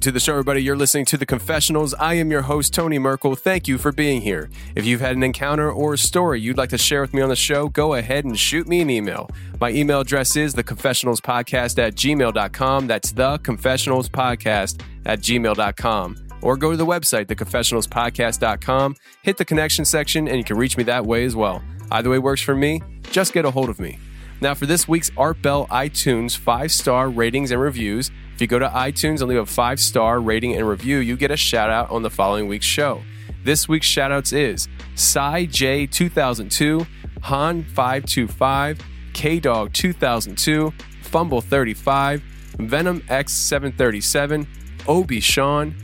Welcome to the show, everybody. You're listening to The Confessionals. I am your host, Tony Merkel. Thank you for being here. If you've had an encounter or a story you'd like to share with me on the show, go ahead and shoot me an email. My email address is theconfessionalspodcast at gmail.com. That's theconfessionalspodcast at gmail.com. Or go to the website, theconfessionalspodcast.com, hit the connection section, and you can reach me that way as well. Either way works for me. Just get a hold of me. Now, for this week's Art Bell iTunes five star ratings and reviews, if you go to iTunes and leave a five star rating and review, you get a shout out on the following week's show. This week's shout outs is Cy J 2002, Han 525, K Dog 2002, Fumble 35, Venom X 737, Obi Sean,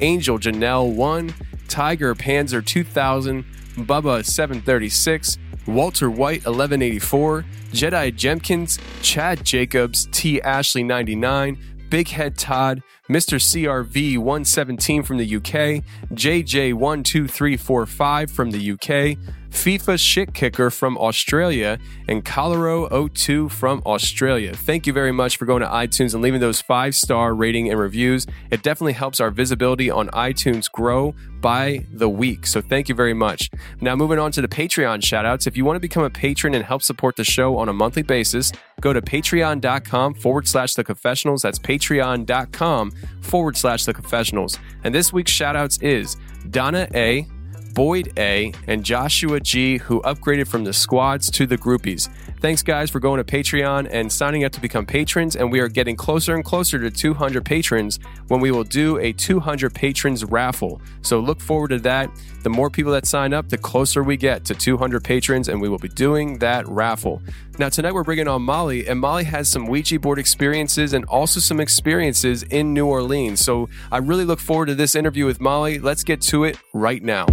Angel Janelle 1, Tiger Panzer 2000, Bubba 736, Walter White 1184, Jedi Jemkins, Chad Jacobs, T. Ashley 99, Big Head Todd, Mr. CRV 117 from the UK, JJ 12345 from the UK, FIFA Shit Kicker from Australia, and Colorado 02 from Australia. Thank you very much for going to iTunes and leaving those five star rating and reviews. It definitely helps our visibility on iTunes grow by the week. So thank you very much. Now, moving on to the Patreon shoutouts. If you want to become a patron and help support the show on a monthly basis, go to patreon.com forward slash the confessionals. That's patreon.com forward slash the confessionals. And this week's shoutouts is Donna A. Boyd A, and Joshua G, who upgraded from the squads to the groupies. Thanks, guys, for going to Patreon and signing up to become patrons. And we are getting closer and closer to 200 patrons when we will do a 200 patrons raffle. So look forward to that. The more people that sign up, the closer we get to 200 patrons, and we will be doing that raffle. Now, tonight we're bringing on Molly, and Molly has some Ouija board experiences and also some experiences in New Orleans. So I really look forward to this interview with Molly. Let's get to it right now.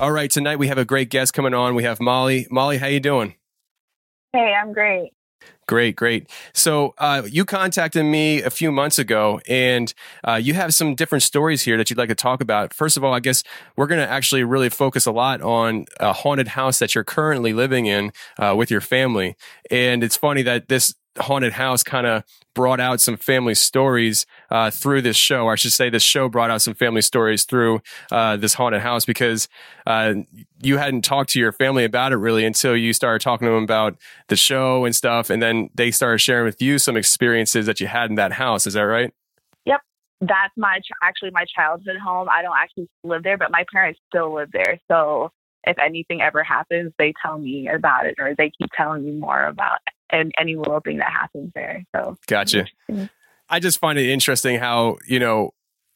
All right, tonight we have a great guest coming on. We have Molly. Molly, how you doing? Hey, I'm great. Great, great. So uh, you contacted me a few months ago, and uh, you have some different stories here that you'd like to talk about. First of all, I guess we're going to actually really focus a lot on a haunted house that you're currently living in uh, with your family. And it's funny that this haunted house kind of brought out some family stories uh, through this show. I should say, this show brought out some family stories through uh, this haunted house because uh, you hadn't talked to your family about it really until you started talking to them about the show and stuff, and then they started sharing with you some experiences that you had in that house. Is that right? Yep, that's my ch- actually my childhood home. I don't actually live there, but my parents still live there. So if anything ever happens, they tell me about it, or they keep telling me more about and any little thing that happens there. So gotcha. I just find it interesting how you know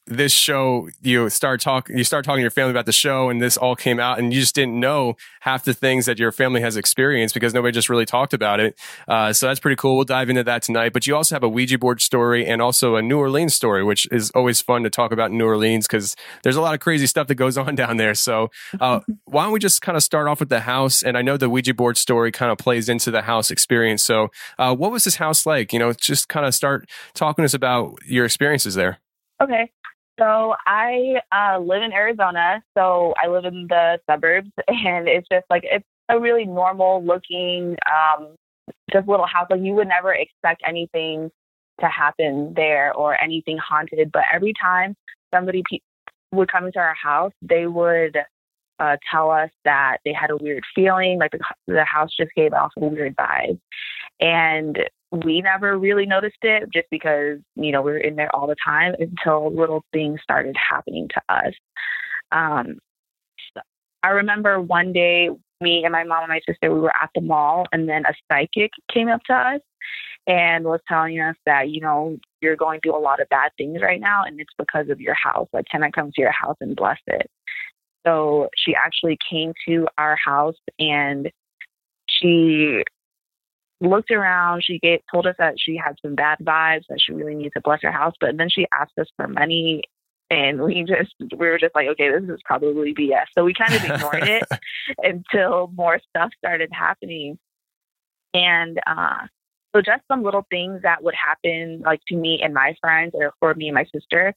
this show you start talking you start talking to your family about the show and this all came out and you just didn't know half the things that your family has experienced because nobody just really talked about it. Uh, so that's pretty cool. We'll dive into that tonight. But you also have a ouija board story and also a new orleans story which is always fun to talk about in new orleans because there's a lot of crazy stuff that goes on down there. So uh, why don't we just kind of start off with the house? And i know the ouija board story kind of plays into the house experience. So uh, what was this house like? You know just kind of start talking to us about your experiences there. Okay. So I uh, live in Arizona. So I live in the suburbs, and it's just like it's a really normal looking, um, just little house. Like you would never expect anything to happen there or anything haunted. But every time somebody pe- would come into our house, they would uh, tell us that they had a weird feeling, like the, the house just gave off a weird vibe. And we never really noticed it just because, you know, we were in there all the time until little things started happening to us. Um, I remember one day, me and my mom and my sister, we were at the mall, and then a psychic came up to us and was telling us that, you know, you're going through a lot of bad things right now, and it's because of your house. Like, can I come to your house and bless it? So she actually came to our house and she looked around. She gave, told us that she had some bad vibes, that she really needed to bless her house. But then she asked us for money, and we just we were just like, okay, this is probably BS. So we kind of ignored it until more stuff started happening. And uh, so just some little things that would happen, like to me and my friends, or for me and my sister.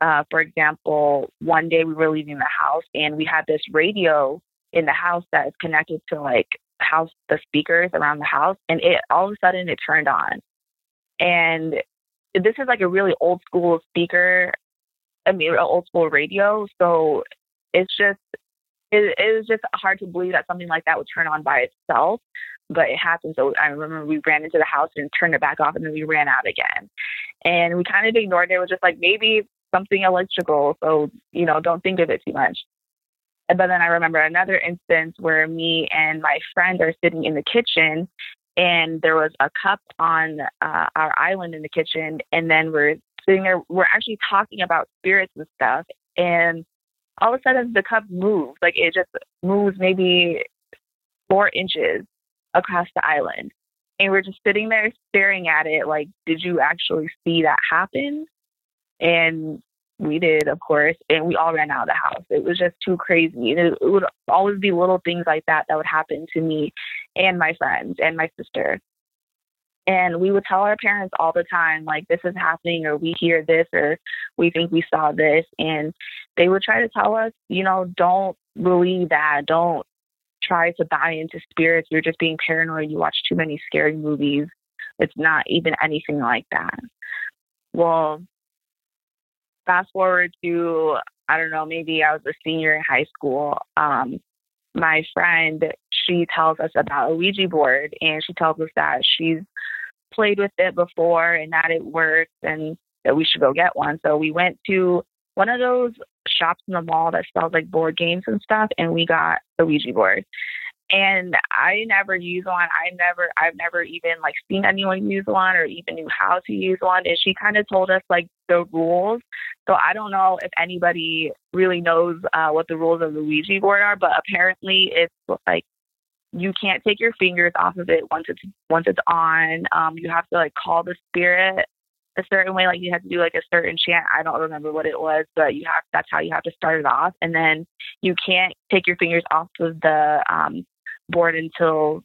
Uh, for example, one day we were leaving the house and we had this radio in the house that is connected to like house the speakers around the house and it all of a sudden it turned on. And this is like a really old school speaker i mean old school radio so it's just it, it was just hard to believe that something like that would turn on by itself but it happened. So i remember we ran into the house and turned it back off and then we ran out again. And we kind of ignored it. It was just like maybe something electrical so you know don't think of it too much but then I remember another instance where me and my friend are sitting in the kitchen and there was a cup on uh, our island in the kitchen. And then we're sitting there, we're actually talking about spirits and stuff. And all of a sudden the cup moves, like it just moves maybe four inches across the island. And we're just sitting there staring at it, like, did you actually see that happen? And we did, of course, and we all ran out of the house. It was just too crazy. It, it would always be little things like that that would happen to me and my friends and my sister. And we would tell our parents all the time, like, this is happening, or we hear this, or we think we saw this. And they would try to tell us, you know, don't believe that. Don't try to buy into spirits. You're just being paranoid. You watch too many scary movies. It's not even anything like that. Well, fast forward to I don't know, maybe I was a senior in high school. Um, my friend, she tells us about a Ouija board, and she tells us that she's played with it before and that it works, and that we should go get one. So we went to one of those shops in the mall that sells like board games and stuff, and we got the Ouija board and I never use one. I never, I've never even like seen anyone use one or even knew how to use one. And she kind of told us like the rules. So I don't know if anybody really knows uh, what the rules of the Ouija board are, but apparently it's like you can't take your fingers off of it once it's once it's on. Um, you have to like call the spirit a certain way, like you have to do like a certain chant. I don't remember what it was, but you have that's how you have to start it off. And then you can't take your fingers off of the um board until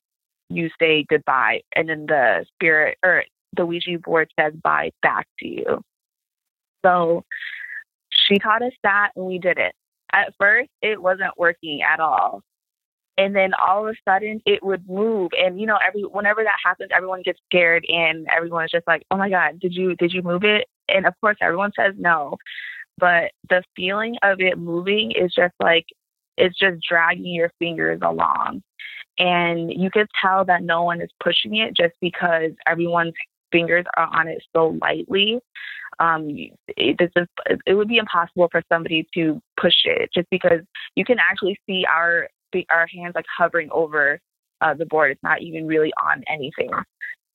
you say goodbye. And then the spirit or the Ouija board says bye back to you. So she taught us that and we did it. At first, it wasn't working at all. And then all of a sudden it would move. And you know, every whenever that happens, everyone gets scared and everyone is just like, Oh my God, did you did you move it? And of course everyone says no. But the feeling of it moving is just like it's just dragging your fingers along. And you could tell that no one is pushing it just because everyone's fingers are on it so lightly. Um, it, just, it would be impossible for somebody to push it just because you can actually see our our hands like hovering over uh, the board. It's not even really on anything.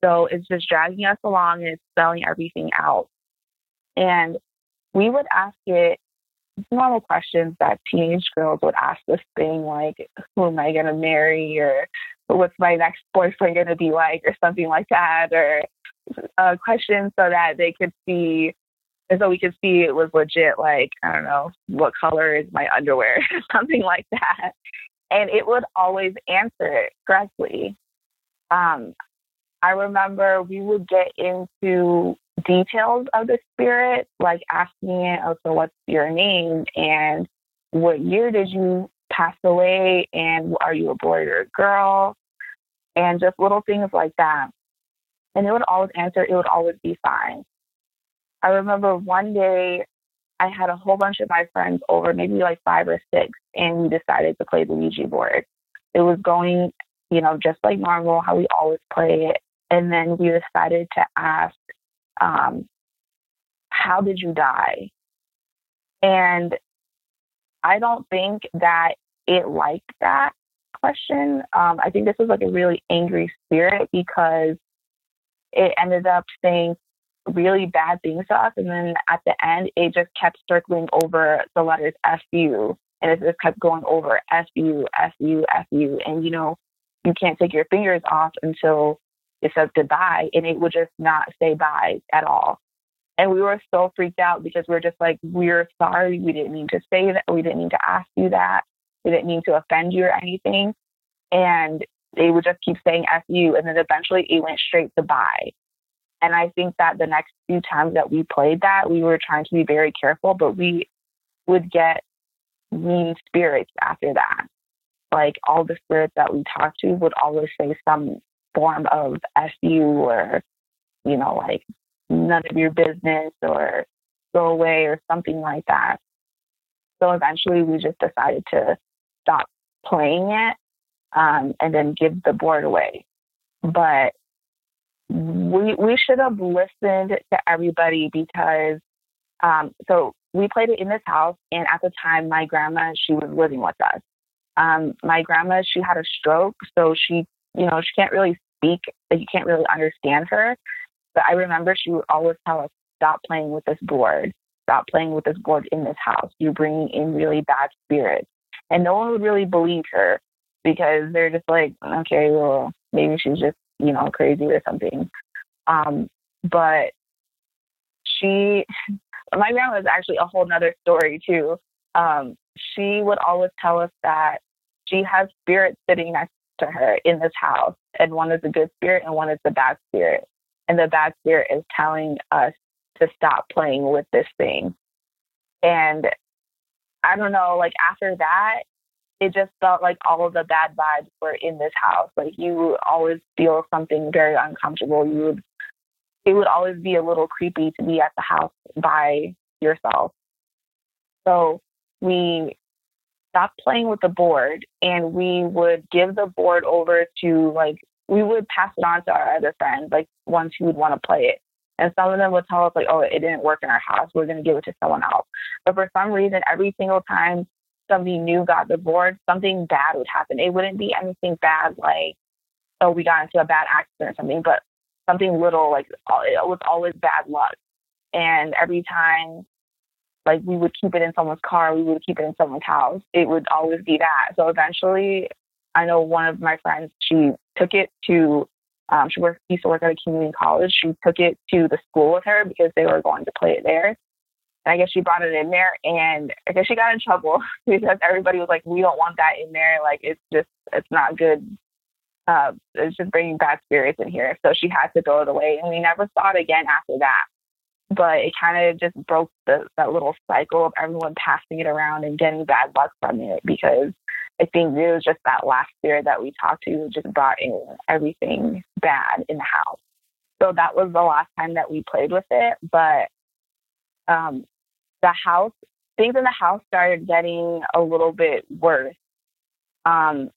So it's just dragging us along and it's spelling everything out. And we would ask it normal questions that teenage girls would ask this thing like, who am I going to marry? Or what's my next boyfriend going to be like? Or something like that. Or uh, questions so that they could see, and so we could see it was legit, like, I don't know, what color is my underwear? something like that. And it would always answer it correctly. Um, I remember we would get into details of the spirit, like asking it, oh, so what's your name? And what year did you pass away? And are you a boy or a girl? And just little things like that. And it would always answer, it would always be fine. I remember one day I had a whole bunch of my friends over, maybe like five or six, and we decided to play the Ouija board. It was going, you know, just like normal, how we always play it. And then we decided to ask um, how did you die? And I don't think that it liked that question. Um, I think this was like a really angry spirit because it ended up saying really bad things to us. And then at the end, it just kept circling over the letters FU. And it just kept going over FU, FU, FU. And, you know, you can't take your fingers off until it says goodbye and it would just not say bye at all. And we were so freaked out because we are just like, we're sorry. We didn't mean to say that. We didn't mean to ask you that. We didn't mean to offend you or anything. And they would just keep saying F you. And then eventually it went straight to bye. And I think that the next few times that we played that, we were trying to be very careful, but we would get mean spirits after that. Like all the spirits that we talked to would always say some form of SU or, you know, like none of your business or go away or something like that. So eventually we just decided to stop playing it um, and then give the board away. But we we should have listened to everybody because um, so we played it in this house and at the time my grandma she was living with us. Um, my grandma she had a stroke so she you know, she can't really speak, like you can't really understand her. But I remember she would always tell us, stop playing with this board. Stop playing with this board in this house. You're bringing in really bad spirits. And no one would really believe her because they're just like, okay, well, maybe she's just, you know, crazy or something. Um, but she, my grandma is actually a whole nother story too. Um, she would always tell us that she has spirits sitting next to her in this house, and one is a good spirit and one is the bad spirit. And the bad spirit is telling us to stop playing with this thing. And I don't know, like after that, it just felt like all of the bad vibes were in this house. Like you always feel something very uncomfortable. You would, it would always be a little creepy to be at the house by yourself. So we stopped playing with the board and we would give the board over to like we would pass it on to our other friends, like ones who would want to play it. And some of them would tell us like, oh, it didn't work in our house. We're going to give it to someone else. But for some reason, every single time somebody new got the board, something bad would happen. It wouldn't be anything bad like, oh, we got into a bad accident or something, but something little like it was always bad luck. And every time like we would keep it in someone's car, we would keep it in someone's house. It would always be that. So eventually, I know one of my friends, she took it to, um, she worked, used to work at a community college. She took it to the school with her because they were going to play it there. And I guess she brought it in there and I guess she got in trouble because everybody was like, we don't want that in there. Like, it's just, it's not good. Uh, it's just bringing bad spirits in here. So she had to throw it away. And we never saw it again after that but it kind of just broke the, that little cycle of everyone passing it around and getting bad luck from it because I think it was just that last year that we talked to just brought in everything bad in the house. So that was the last time that we played with it. But um, the house, things in the house started getting a little bit worse. Um,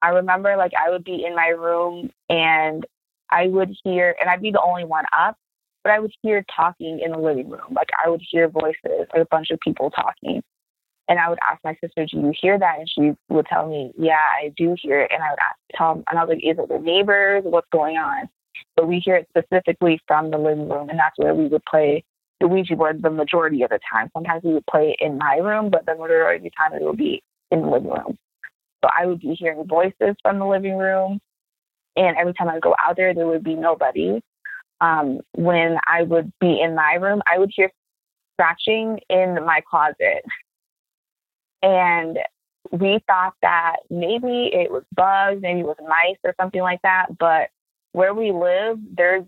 I remember like I would be in my room and I would hear, and I'd be the only one up, but I would hear talking in the living room. Like I would hear voices, like a bunch of people talking. And I would ask my sister, Do you hear that? And she would tell me, Yeah, I do hear it. And I would ask, Tom, and I was like, Is it the neighbors? What's going on? But we hear it specifically from the living room. And that's where we would play the Ouija board the majority of the time. Sometimes we would play it in my room, but the majority of the time it would be in the living room. So I would be hearing voices from the living room. And every time I would go out there, there would be nobody. Um, when I would be in my room, I would hear scratching in my closet. And we thought that maybe it was bugs, maybe it was mice or something like that. But where we live, there's,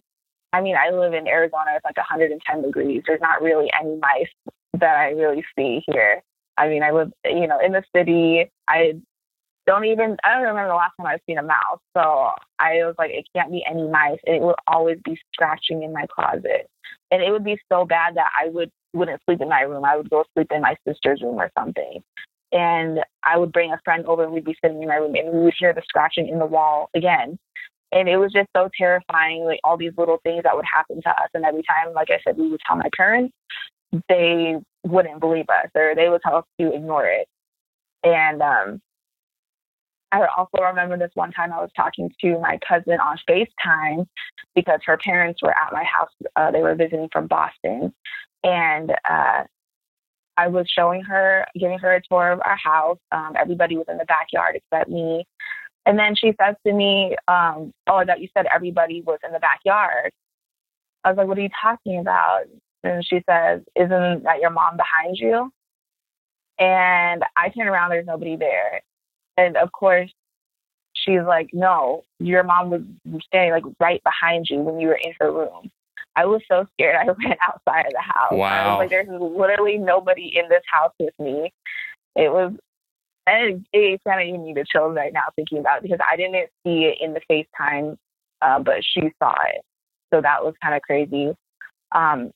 I mean, I live in Arizona, it's like 110 degrees. There's not really any mice that I really see here. I mean, I live, you know, in the city. I don't even, I don't remember the last time I've seen a mouse. So I was like, it can't be any mice. And it would always be scratching in my closet. And it would be so bad that I would, wouldn't sleep in my room. I would go sleep in my sister's room or something. And I would bring a friend over and we'd be sitting in my room and we would hear the scratching in the wall again. And it was just so terrifying, like all these little things that would happen to us. And every time, like I said, we would tell my parents, they wouldn't believe us or they would tell us to ignore it. And um, I also remember this one time I was talking to my cousin on FaceTime because her parents were at my house. Uh, they were visiting from Boston. And uh, I was showing her, giving her a tour of our house. Um, everybody was in the backyard except me. And then she says to me, um, Oh, that you said everybody was in the backyard. I was like, What are you talking about? And she says, Isn't that your mom behind you? And I turn around, there's nobody there. And of course, she's like, no, your mom was standing like right behind you when you were in her room. I was so scared. I ran outside of the house. Wow. I was like, there's literally nobody in this house with me. It was, and it's kind of giving me the chills right now thinking about it because I didn't see it in the FaceTime, uh, but she saw it. So that was kind of crazy. Um,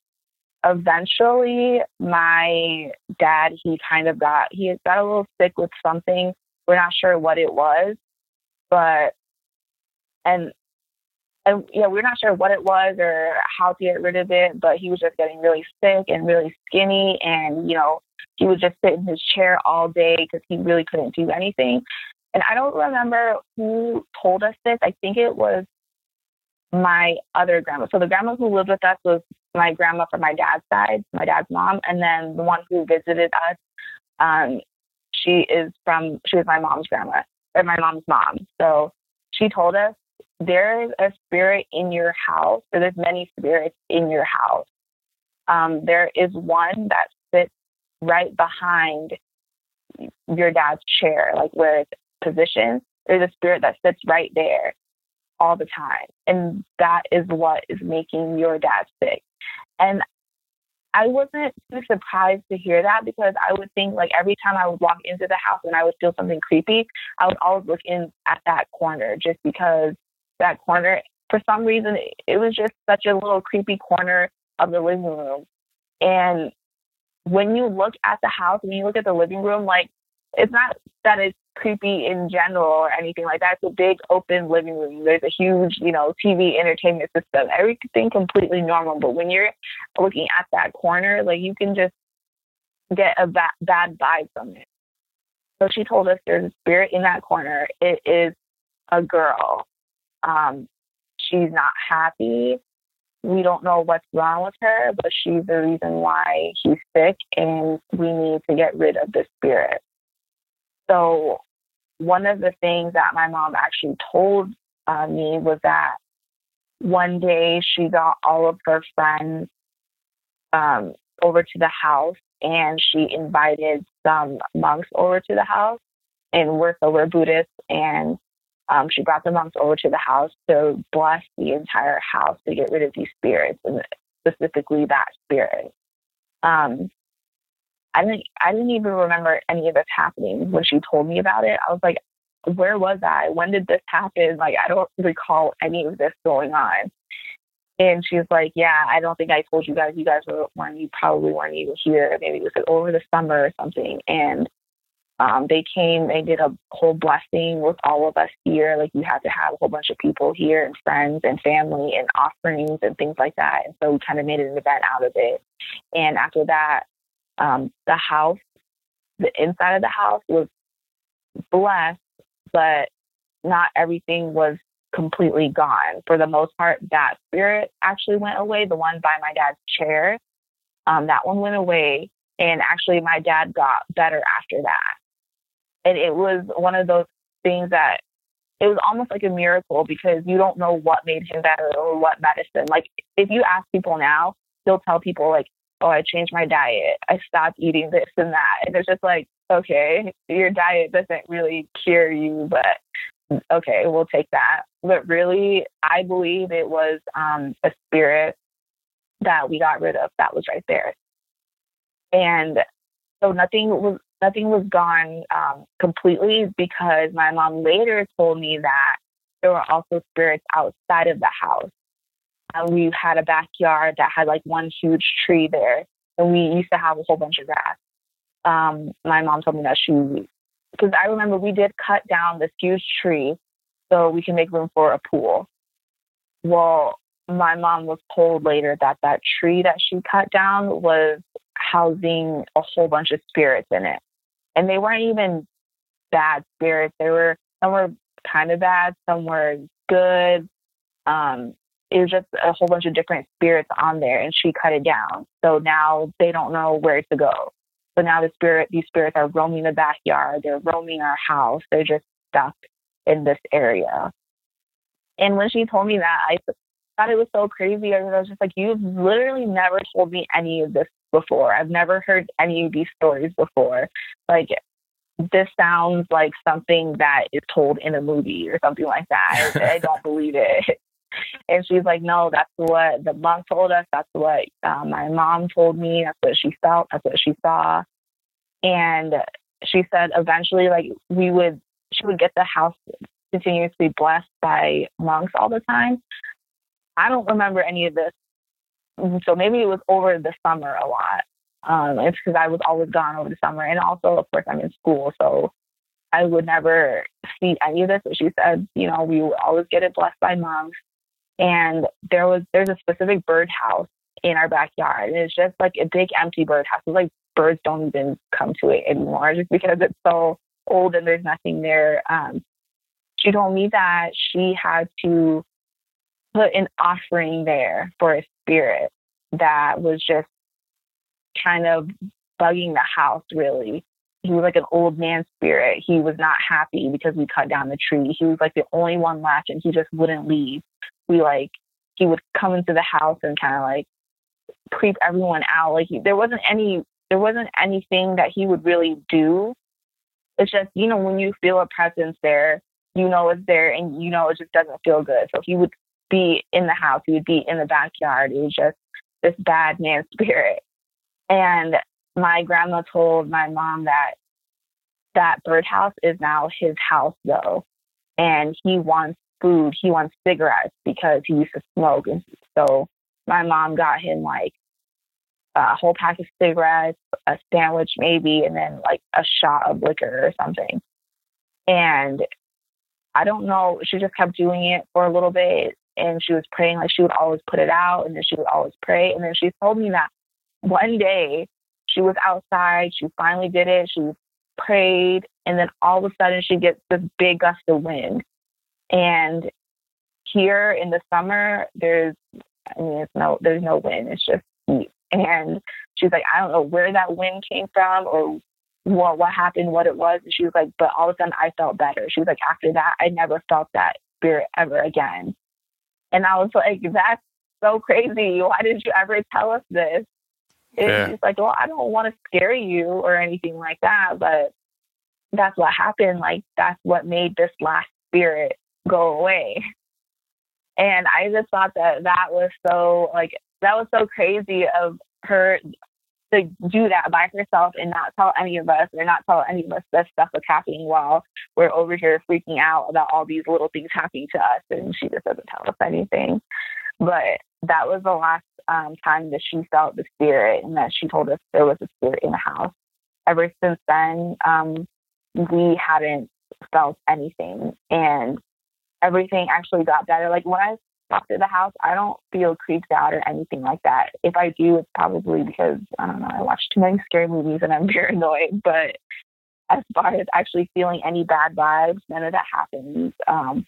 eventually, my dad, he kind of got, he got a little sick with something we're not sure what it was, but and and yeah, we're not sure what it was or how to get rid of it, but he was just getting really sick and really skinny, and you know he would just sit in his chair all day because he really couldn't do anything. And I don't remember who told us this. I think it was my other grandma. So the grandma who lived with us was my grandma from my dad's side, my dad's mom, and then the one who visited us um, she is from she was my mom's grandma or my mom's mom. So she told us there is a spirit in your house, or there's many spirits in your house. Um, there is one that sits right behind your dad's chair, like where it's positioned. There's a spirit that sits right there all the time. And that is what is making your dad sick. And I wasn't too surprised to hear that because I would think like every time I would walk into the house and I would feel something creepy, I would always look in at that corner just because that corner, for some reason, it was just such a little creepy corner of the living room. And when you look at the house, when you look at the living room, like it's not that it's creepy in general or anything like that. It's a big open living room. There's a huge, you know, TV entertainment system. Everything completely normal. But when you're looking at that corner, like you can just get a bad, bad vibe from it. So she told us there's a spirit in that corner. It is a girl. Um, she's not happy. We don't know what's wrong with her, but she's the reason why he's sick, and we need to get rid of the spirit. So one of the things that my mom actually told uh, me was that one day she got all of her friends um, over to the house and she invited some monks over to the house. And we're so we're Buddhists, and um, she brought the monks over to the house to bless the entire house to get rid of these spirits, and specifically that spirit. Um, I didn't I didn't even remember any of this happening when she told me about it. I was like, where was I? When did this happen? Like I don't recall any of this going on. And she's like, Yeah, I don't think I told you guys. You guys were weren't you probably weren't even here. Maybe it was over the summer or something. And um, they came, they did a whole blessing with all of us here. Like you had to have a whole bunch of people here and friends and family and offerings and things like that. And so we kind of made an event out of it. And after that, um, the house, the inside of the house was blessed, but not everything was completely gone. For the most part, that spirit actually went away, the one by my dad's chair. Um, that one went away. And actually, my dad got better after that. And it was one of those things that it was almost like a miracle because you don't know what made him better or what medicine. Like, if you ask people now, they'll tell people, like, oh, I changed my diet. I stopped eating this and that. And it's just like, okay, your diet doesn't really cure you, but okay, we'll take that. But really, I believe it was um, a spirit that we got rid of that was right there. And so nothing was nothing was gone um, completely because my mom later told me that there were also spirits outside of the house. And we had a backyard that had like one huge tree there, and we used to have a whole bunch of grass. Um, my mom told me that she, because I remember we did cut down this huge tree so we can make room for a pool. Well, my mom was told later that that tree that she cut down was housing a whole bunch of spirits in it. And they weren't even bad spirits. They were, some were kind of bad, some were good. Um, it was just a whole bunch of different spirits on there and she cut it down. So now they don't know where to go. So now the spirit, these spirits are roaming the backyard. They're roaming our house. They're just stuck in this area. And when she told me that, I thought it was so crazy. I was just like, you've literally never told me any of this before. I've never heard any of these stories before. Like, this sounds like something that is told in a movie or something like that. I, I don't believe it. And she's like, no, that's what the monk told us. That's what um, my mom told me. That's what she felt. That's what she saw. And she said eventually, like, we would, she would get the house continuously blessed by monks all the time. I don't remember any of this. So maybe it was over the summer a lot. Um, it's because I was always gone over the summer. And also, of course, I'm in school. So I would never see any of this. But she said, you know, we would always get it blessed by monks. And there was, there's a specific birdhouse in our backyard. And it's just like a big empty birdhouse. It's like birds don't even come to it anymore just because it's so old and there's nothing there. Um, she told me that she had to put an offering there for a spirit that was just kind of bugging the house really. He was like an old man spirit. He was not happy because we cut down the tree. He was like the only one left and he just wouldn't leave. We like he would come into the house and kind of like creep everyone out. Like he, there wasn't any there wasn't anything that he would really do. It's just, you know, when you feel a presence there, you know it's there and you know it just doesn't feel good. So he would be in the house, he would be in the backyard. It was just this bad man spirit. And my grandma told my mom that that birdhouse is now his house though. And he wants food, he wants cigarettes because he used to smoke. And so my mom got him like a whole pack of cigarettes, a sandwich maybe, and then like a shot of liquor or something. And I don't know, she just kept doing it for a little bit and she was praying like she would always put it out and then she would always pray. And then she told me that one day she was outside, she finally did it, she prayed, and then all of a sudden she gets this big gust of wind. And here in the summer, there's I mean it's no there's no wind, it's just heat. And she's like, I don't know where that wind came from or what what happened, what it was. And she was like, but all of a sudden I felt better. She was like, after that, I never felt that spirit ever again. And I was like, that's so crazy. Why did you ever tell us this? It's yeah. just like, well, I don't want to scare you or anything like that, but that's what happened. Like, that's what made this last spirit go away. And I just thought that that was so, like, that was so crazy of her to do that by herself and not tell any of us or not tell any of us this stuff was happening while we're over here freaking out about all these little things happening to us and she just doesn't tell us anything. But that was the last um, time that she felt the spirit and that she told us there was a spirit in the house. Ever since then, um, we hadn't felt anything and everything actually got better. Like when I after the house, I don't feel creeped out or anything like that. If I do, it's probably because I don't know, I watch too many scary movies and I'm paranoid. But as far as actually feeling any bad vibes, none of that happens. Um,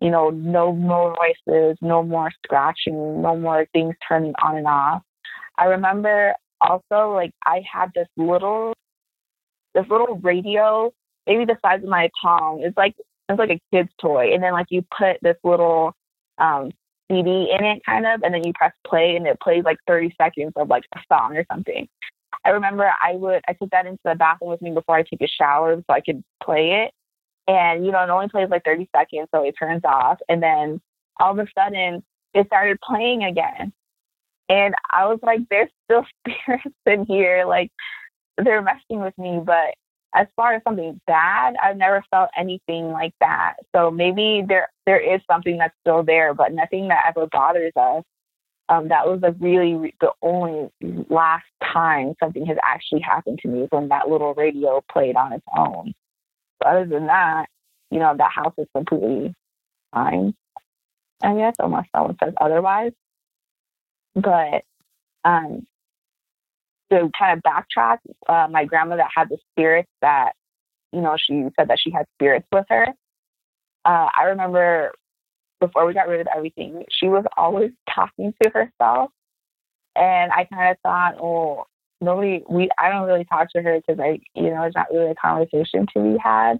you know, no more voices, no more scratching, no more things turning on and off. I remember also like I had this little this little radio, maybe the size of my palm. It's like it's like a kid's toy, and then like you put this little um, CD in it, kind of, and then you press play, and it plays like 30 seconds of like a song or something. I remember I would I took that into the bathroom with me before I take a shower so I could play it. And you know, it only plays like 30 seconds, so it turns off. And then all of a sudden, it started playing again. And I was like, there's still spirits in here. Like, they're messing with me. But as far as something bad, I've never felt anything like that. So maybe there there is something that's still there, but nothing that ever bothers us. Um, that was a really the only last time something has actually happened to me when that little radio played on its own. But other than that, you know, that house is completely fine. I guess unless someone says otherwise. But um, to kind of backtrack, uh, my grandmother had the spirits that, you know, she said that she had spirits with her. Uh, I remember before we got rid of everything, she was always talking to herself. And I kind of thought, oh, nobody, we, I don't really talk to her because I, you know, it's not really a conversation to be had.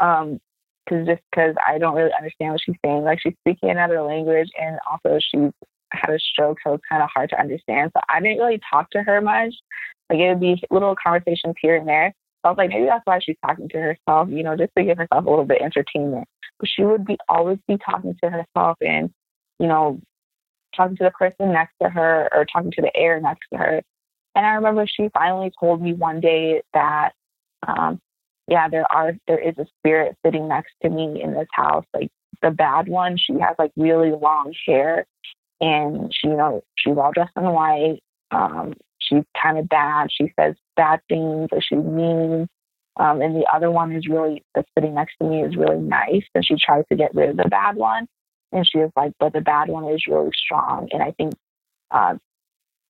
Um, cause just cause I don't really understand what she's saying. Like she's speaking another language and also she's had a stroke, so it's kind of hard to understand. So I didn't really talk to her much. Like it would be little conversations here and there. So I was like, maybe that's why she's talking to herself, you know, just to give herself a little bit of entertainment. But she would be always be talking to herself and, you know, talking to the person next to her or talking to the air next to her. And I remember she finally told me one day that, um, yeah, there are there is a spirit sitting next to me in this house. Like the bad one, she has like really long hair and she, you know, she's all dressed in white. Um, she's kind of bad. She says bad things, or she's mean. Um, and the other one is really that's sitting next to me is really nice, and she tries to get rid of the bad one. And she was like, but the bad one is really strong, and I think uh,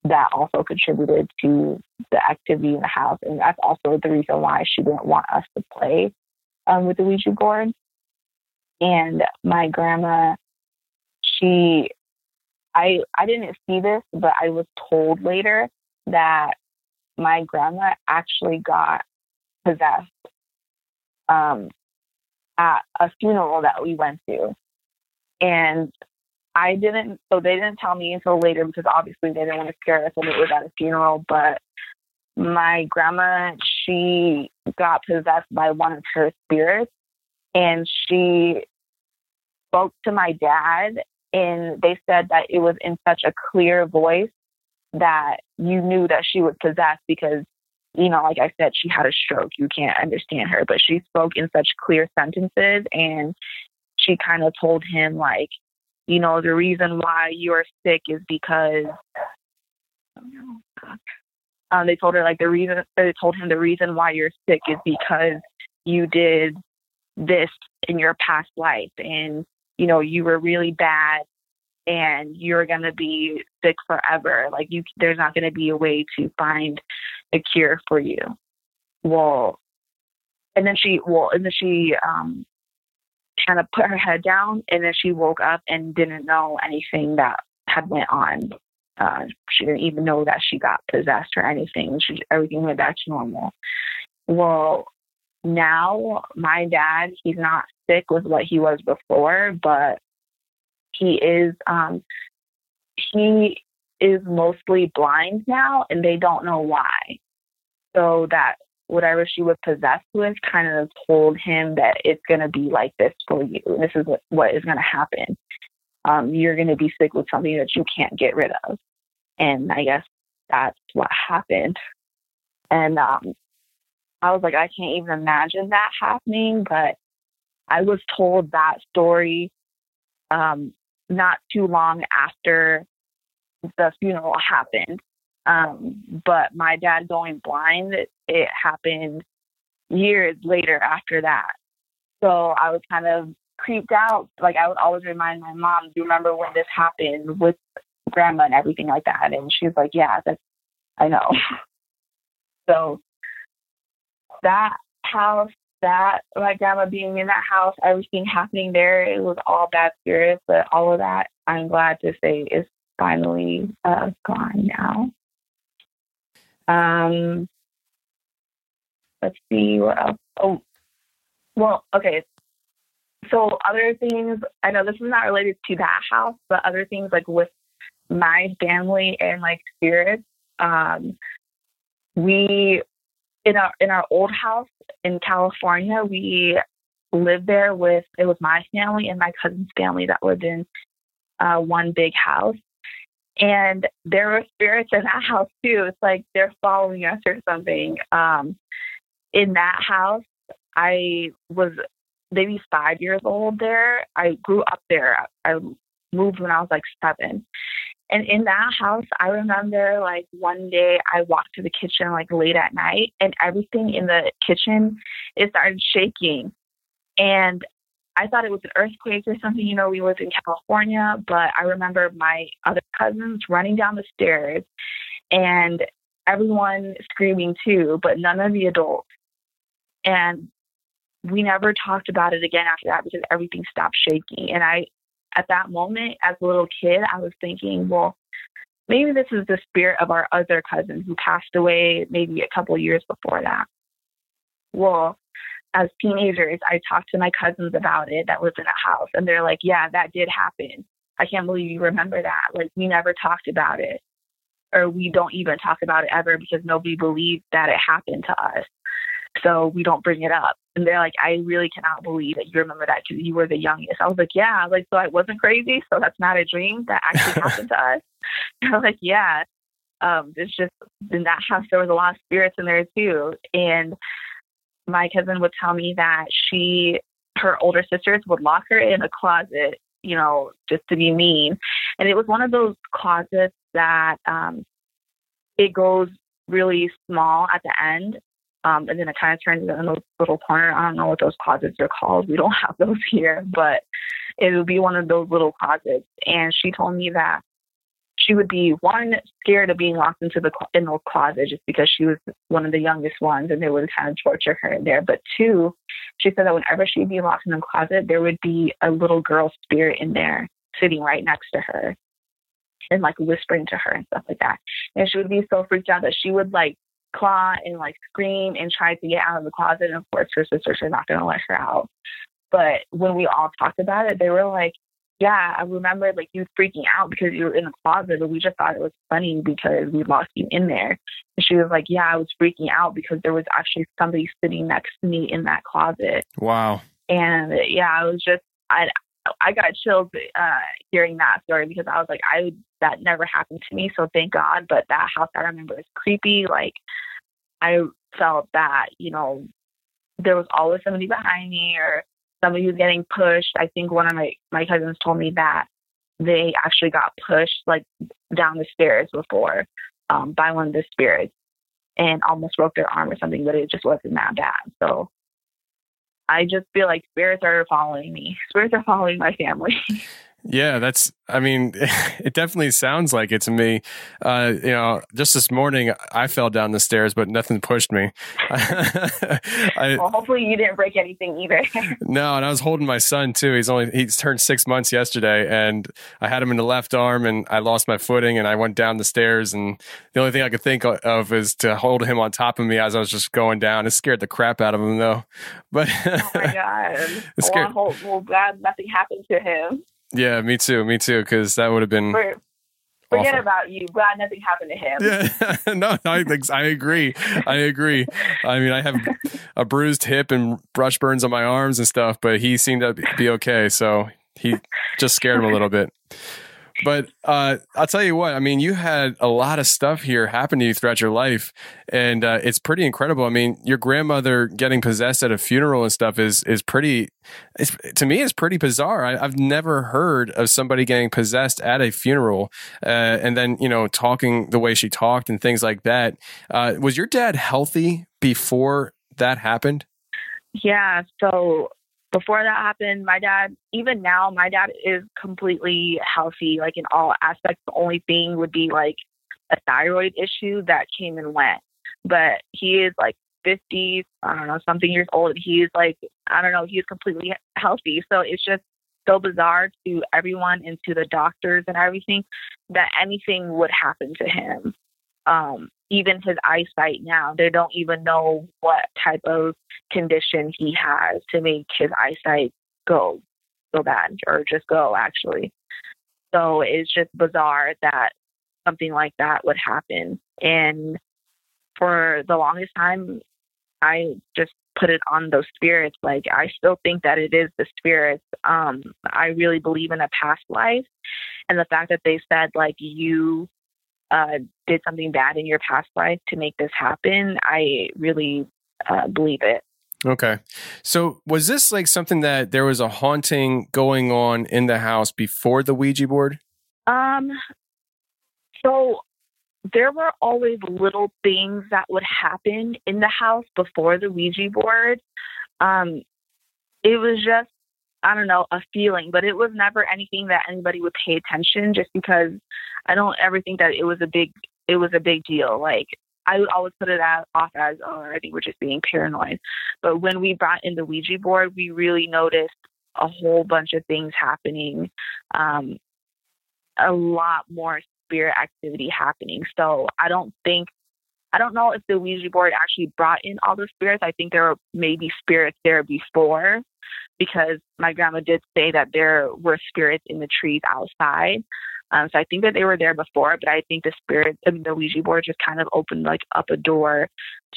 that also contributed to the activity in the house, and that's also the reason why she didn't want us to play um, with the Ouija board. And my grandma, she I I didn't see this, but I was told later that my grandma actually got possessed um, at a funeral that we went to, and I didn't. So they didn't tell me until later because obviously they didn't want to scare us when it was at a funeral. But my grandma, she got possessed by one of her spirits, and she spoke to my dad and they said that it was in such a clear voice that you knew that she was possessed because, you know, like I said, she had a stroke. You can't understand her, but she spoke in such clear sentences and she kind of told him, like, you know, the reason why you're sick is because. Um, they told her like the reason they told him the reason why you're sick is because you did this in your past life and you know, you were really bad and you're going to be sick forever. Like you, there's not going to be a way to find a cure for you. Well, and then she, well, and then she, um, kind of put her head down and then she woke up and didn't know anything that had went on. Uh, she didn't even know that she got possessed or anything. She, everything went back to normal. Well, now my dad, he's not sick with what he was before, but he is um he is mostly blind now and they don't know why. So that whatever she was possessed with kind of told him that it's going to be like this for you. This is what, what is going to happen. Um, you're going to be sick with something that you can't get rid of. And I guess that's what happened. And um, I was like, I can't even imagine that happening. But I was told that story um, not too long after the funeral happened. Um, but my dad going blind, it, it happened years later after that. So I was kind of creeped out. Like I would always remind my mom, "Do you remember when this happened with grandma and everything like that?" And she's like, "Yeah, that's I know." so that house, that my grandma being in that house, everything happening there, it was all bad spirits, but all of that, I'm glad to say, is finally uh, gone now. Um, let's see what else. Oh, well, okay. So other things, I know this is not related to that house, but other things like with my family and like spirits, um, we in our in our old house in California, we lived there with it was my family and my cousin's family that lived in uh, one big house. And there were spirits in that house too. It's like they're following us or something. Um, in that house, I was maybe five years old there. I grew up there. I moved when I was like seven. And in that house, I remember like one day I walked to the kitchen like late at night and everything in the kitchen it started shaking. And I thought it was an earthquake or something. You know, we was in California, but I remember my other cousins running down the stairs and everyone screaming too, but none of the adults. And we never talked about it again after that because everything stopped shaking. And I, at that moment, as a little kid, I was thinking, well, maybe this is the spirit of our other cousin who passed away maybe a couple years before that. Well, as teenagers, I talked to my cousins about it that lived in a house, and they're like, "Yeah, that did happen. I can't believe you remember that. Like, we never talked about it, or we don't even talk about it ever because nobody believed that it happened to us. So we don't bring it up." And they're like, "I really cannot believe that you remember that because you were the youngest." I was like, "Yeah, like so I wasn't crazy. So that's not a dream that actually happened to us." They're like, "Yeah." Um, it's just in that house there was a lot of spirits in there too, and my cousin would tell me that she, her older sisters would lock her in a closet, you know, just to be mean. And it was one of those closets that um, it goes really small at the end. Um, and then it kind of turns into a little corner. I don't know what those closets are called. We don't have those here, but it would be one of those little closets. And she told me that she would be one scared of being locked into the in the closet just because she was one of the youngest ones and they would kind of torture her in there. But two, she said that whenever she'd be locked in the closet, there would be a little girl spirit in there sitting right next to her and like whispering to her and stuff like that. And she would be so freaked out that she would like claw and like scream and try to get out of the closet. And of course, her sisters are not going to let her out. But when we all talked about it, they were like, yeah, I remember like you freaking out because you were in the closet, but we just thought it was funny because we lost you in there. And she was like, yeah, I was freaking out because there was actually somebody sitting next to me in that closet. Wow. And yeah, I was just, I, I got chills uh, hearing that story because I was like, I that never happened to me, so thank God. But that house I remember is creepy. Like I felt that you know there was always somebody behind me, or somebody was getting pushed. I think one of my, my cousins told me that they actually got pushed like down the stairs before um, by one of the spirits and almost broke their arm or something, but it just wasn't that bad. So I just feel like spirits are following me. Spirits are following my family. Yeah, that's, I mean, it definitely sounds like it to me. Uh, you know, just this morning I fell down the stairs, but nothing pushed me. I, well, hopefully you didn't break anything either. no, and I was holding my son too. He's only, he's turned six months yesterday and I had him in the left arm and I lost my footing and I went down the stairs. And the only thing I could think of is to hold him on top of me as I was just going down. It scared the crap out of him though. But, oh my God. well, well, glad nothing happened to him. Yeah, me too. Me too. Because that would have been. For, forget awful. about you. Glad nothing happened to him. Yeah, no, I I agree. I agree. I mean, I have a bruised hip and brush burns on my arms and stuff, but he seemed to be okay. So he just scared him a little bit. But uh, I'll tell you what, I mean, you had a lot of stuff here happen to you throughout your life, and uh, it's pretty incredible. I mean, your grandmother getting possessed at a funeral and stuff is is pretty. To me, it's pretty bizarre. I, have never heard of somebody getting possessed at a funeral, uh, and then you know talking the way she talked and things like that. Uh, was your dad healthy before that happened? Yeah. So before that happened, my dad, even now, my dad is completely healthy, like in all aspects. The only thing would be like a thyroid issue that came and went. But he is like 50, I don't know, something years old. He's like, I don't know, he's completely healthy. So it's just so bizarre to everyone and to the doctors and everything that anything would happen to him. Um, even his eyesight now. They don't even know what type of condition he has to make his eyesight go so bad or just go actually. So it's just bizarre that something like that would happen. And for the longest time, I just put it on those spirits. Like I still think that it is the spirits. Um, I really believe in a past life, and the fact that they said like you uh, did something bad in your past life to make this happen. I really uh, believe it. Okay. So was this like something that there was a haunting going on in the house before the Ouija board? Um, so there were always little things that would happen in the house before the Ouija board. Um, it was just, I don't know, a feeling, but it was never anything that anybody would pay attention just because I don't ever think that it was a big, it was a big deal. Like I would always put it out, off as, oh, I think we're just being paranoid. But when we brought in the Ouija board, we really noticed a whole bunch of things happening. Um, a lot more spirit activity happening. So I don't think, I don't know if the Ouija board actually brought in all the spirits. I think there were maybe spirits there before because my grandma did say that there were spirits in the trees outside. Um, so I think that they were there before, but I think the spirit, I mean, the Ouija board just kind of opened like up a door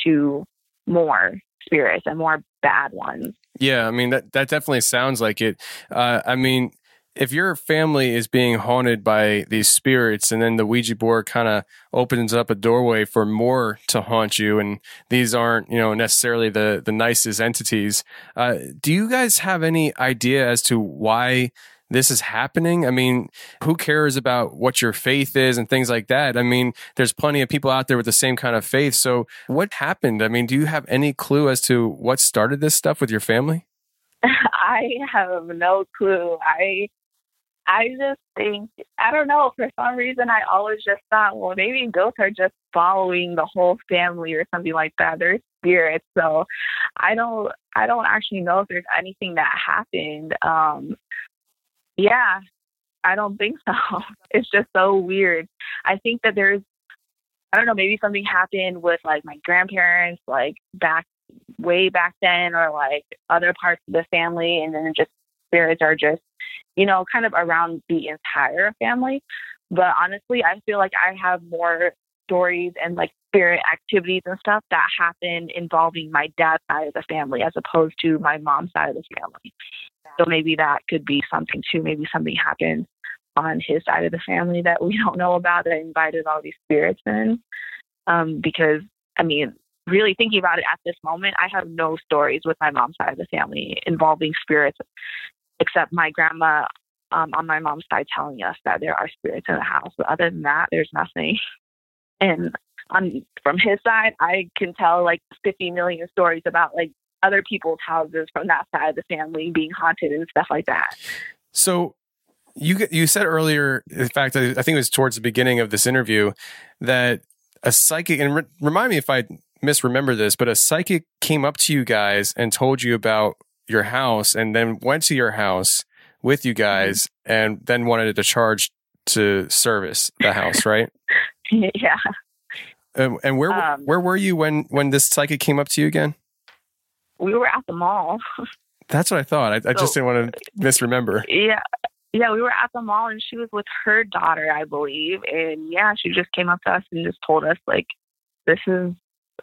to more spirits and more bad ones. Yeah, I mean that that definitely sounds like it. Uh, I mean, if your family is being haunted by these spirits and then the Ouija board kind of opens up a doorway for more to haunt you and these aren't, you know, necessarily the the nicest entities, uh, do you guys have any idea as to why this is happening? I mean, who cares about what your faith is and things like that? I mean, there's plenty of people out there with the same kind of faith. So what happened? I mean, do you have any clue as to what started this stuff with your family? I have no clue. I I just think, I don't know, for some reason, I always just thought, well, maybe ghosts are just following the whole family or something like that. They're spirits. So I don't, I don't actually know if there's anything that happened. Um, yeah, I don't think so. It's just so weird. I think that there's, I don't know, maybe something happened with like my grandparents, like back way back then, or like other parts of the family, and then just spirits are just you know, kind of around the entire family. But honestly, I feel like I have more stories and like spirit activities and stuff that happen involving my dad's side of the family as opposed to my mom's side of the family. So maybe that could be something too. Maybe something happened on his side of the family that we don't know about that invited all these spirits in. Um, because I mean, really thinking about it at this moment, I have no stories with my mom's side of the family involving spirits except my grandma um, on my mom's side telling us that there are spirits in the house. But other than that, there's nothing. And on from his side, I can tell like 50 million stories about like other people's houses from that side of the family being haunted and stuff like that. So you you said earlier, in fact, I think it was towards the beginning of this interview, that a psychic and re- remind me if I misremember this, but a psychic came up to you guys and told you about your house and then went to your house with you mm-hmm. guys and then wanted to charge to service the house, right? yeah. Um, and where um, where were you when when this psychic came up to you again? We were at the mall. That's what I thought. I, so, I just didn't want to misremember. Yeah. Yeah, we were at the mall and she was with her daughter, I believe. And yeah, she just came up to us and just told us like, this is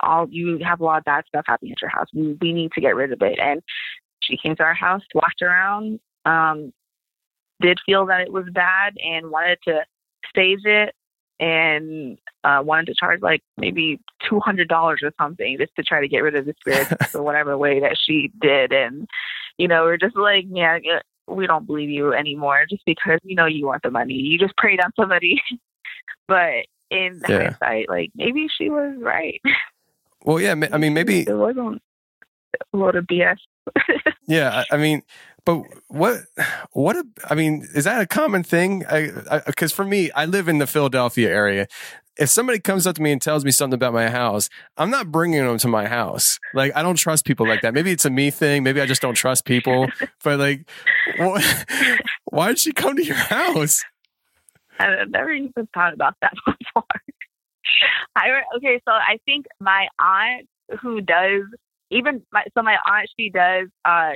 all you have a lot of bad stuff happening at your house. We, we need to get rid of it. And she came to our house, walked around, um, did feel that it was bad and wanted to stage it and uh, wanted to charge like maybe two hundred dollars or something just to try to get rid of the spirits for whatever way that she did. And you know, we're just like, yeah, we don't believe you anymore just because you know you want the money. You just preyed on somebody. but in yeah. hindsight, like maybe she was right. Well, yeah, I mean, maybe it wasn't a lot of BS. yeah, I mean, but what, what, a, I mean, is that a common thing? Because for me, I live in the Philadelphia area. If somebody comes up to me and tells me something about my house, I'm not bringing them to my house. Like, I don't trust people like that. Maybe it's a me thing. Maybe I just don't trust people. But like, what, why did she come to your house? I've never even thought about that before. I okay, so I think my aunt who does even my so my aunt she does uh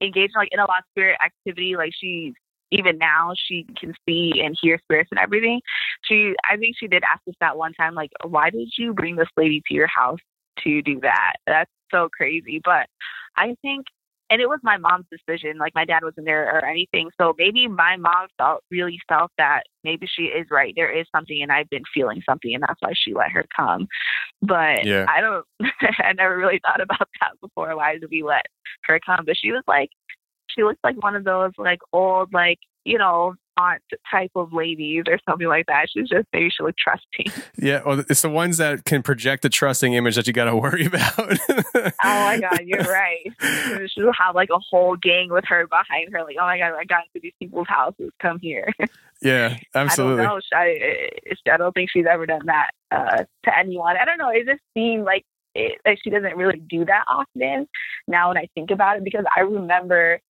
engage in like in a lot of spirit activity. Like she even now she can see and hear spirits and everything. She I think she did ask us that one time, like, why did you bring this lady to your house to do that? That's so crazy. But I think and it was my mom's decision. Like my dad wasn't there or anything. So maybe my mom felt really felt that maybe she is right. There is something, and I've been feeling something, and that's why she let her come. But Yeah. I don't. I never really thought about that before. Why did we let her come? But she was like, she looked like one of those like old like you know aunt type of ladies or something like that. She's just maybe she looked trusting. Yeah, well, it's the ones that can project the trusting image that you got to worry about. Oh my god, you're right. She'll have like a whole gang with her behind her. Like, oh my god, I got into these people's houses. Come here. yeah, absolutely. I don't know. I, I don't think she's ever done that uh, to anyone. I don't know. It just seemed like it, like she doesn't really do that often. Now when I think about it, because I remember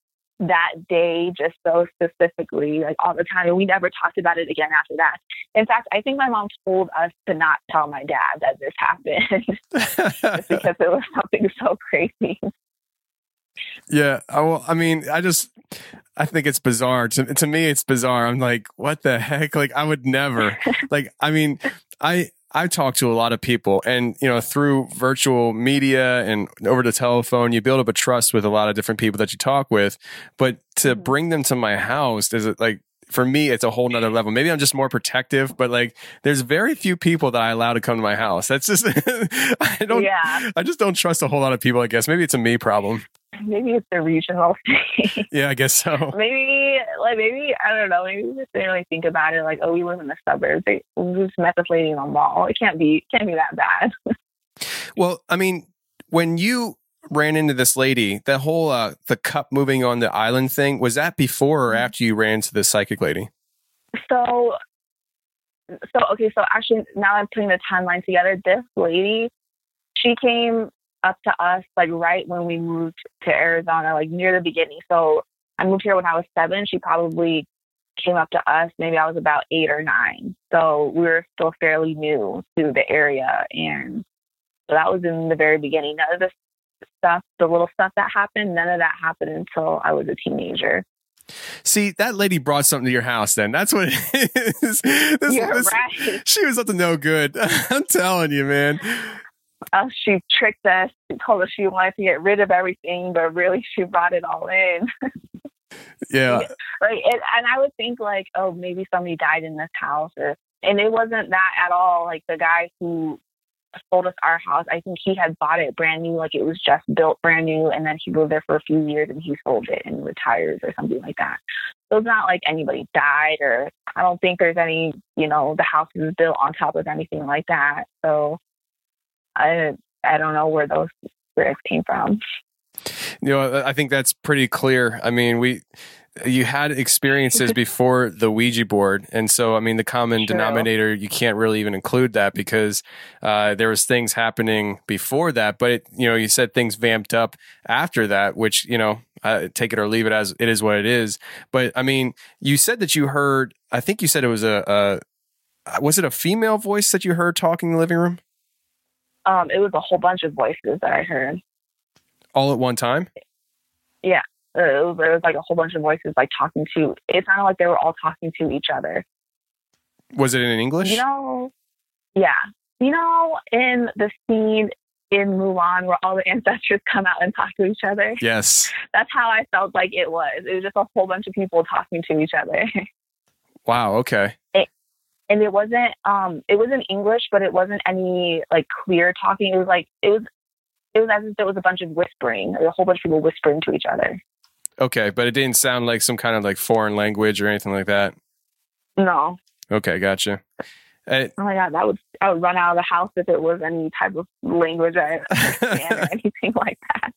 that day just so specifically, like all the time, and we never talked about it again after that. In fact, I think my mom told us to not tell my dad that this happened because it was something so crazy. Yeah. I, well, I mean, I just, I think it's bizarre. To, to me, it's bizarre. I'm like, what the heck? Like, I would never, like, I mean, I, I talk to a lot of people and, you know, through virtual media and over the telephone, you build up a trust with a lot of different people that you talk with. But to mm-hmm. bring them to my house, is it like, for me, it's a whole nother mm. level. Maybe I'm just more protective, but like, there's very few people that I allow to come to my house. That's just, I don't, Yeah. I just don't trust a whole lot of people, I guess. Maybe it's a me problem. Maybe it's a regional thing. Yeah, I guess so. maybe like maybe I don't know. Maybe we just didn't really think about it. Like, oh, we live in the suburbs. They, we just met this lady in the mall. It can't be can't be that bad. Well, I mean, when you ran into this lady, that whole uh, the cup moving on the island thing was that before or after you ran into the psychic lady? So, so okay. So actually, now I'm putting the timeline together. This lady, she came up to us like right when we moved to Arizona, like near the beginning. So I moved here when I was seven. She probably came up to us. Maybe I was about eight or nine. So we were still fairly new to the area, and so that was in the very beginning. None of the stuff, the little stuff that happened, none of that happened until I was a teenager. See, that lady brought something to your house. Then that's what it is. This- You're this- right. She was up to no good. I'm telling you, man. uh, she tricked us. She told us she wanted to get rid of everything, but really she brought it all in. Yeah, right. And, and I would think like, oh, maybe somebody died in this house, or and it wasn't that at all. Like the guy who sold us our house, I think he had bought it brand new, like it was just built brand new, and then he lived there for a few years and he sold it and retired or something like that. So it's not like anybody died, or I don't think there's any, you know, the house is built on top of anything like that. So I I don't know where those spirits came from. you know, I think that's pretty clear. I mean, we. You had experiences before the Ouija board, and so I mean, the common True. denominator you can't really even include that because uh, there was things happening before that. But it, you know, you said things vamped up after that, which you know, uh, take it or leave it as it is what it is. But I mean, you said that you heard. I think you said it was a, a was it a female voice that you heard talking in the living room Um, it was a whole bunch of voices that I heard. all at one time. Uh, it was, like a whole bunch of voices like talking to. It sounded like they were all talking to each other. Was it in English? You know, yeah. You know, in the scene in Mulan where all the ancestors come out and talk to each other. yes. That's how I felt like it was. It was just a whole bunch of people talking to each other. Wow. Okay. and it wasn't um it was in English, but it wasn't any like clear talking. It was like it was it was as if there was a bunch of whispering, a whole bunch of people whispering to each other. Okay, but it didn't sound like some kind of like foreign language or anything like that. No. Okay, gotcha. Uh, Oh my god, that would I would run out of the house if it was any type of language I understand or anything like that.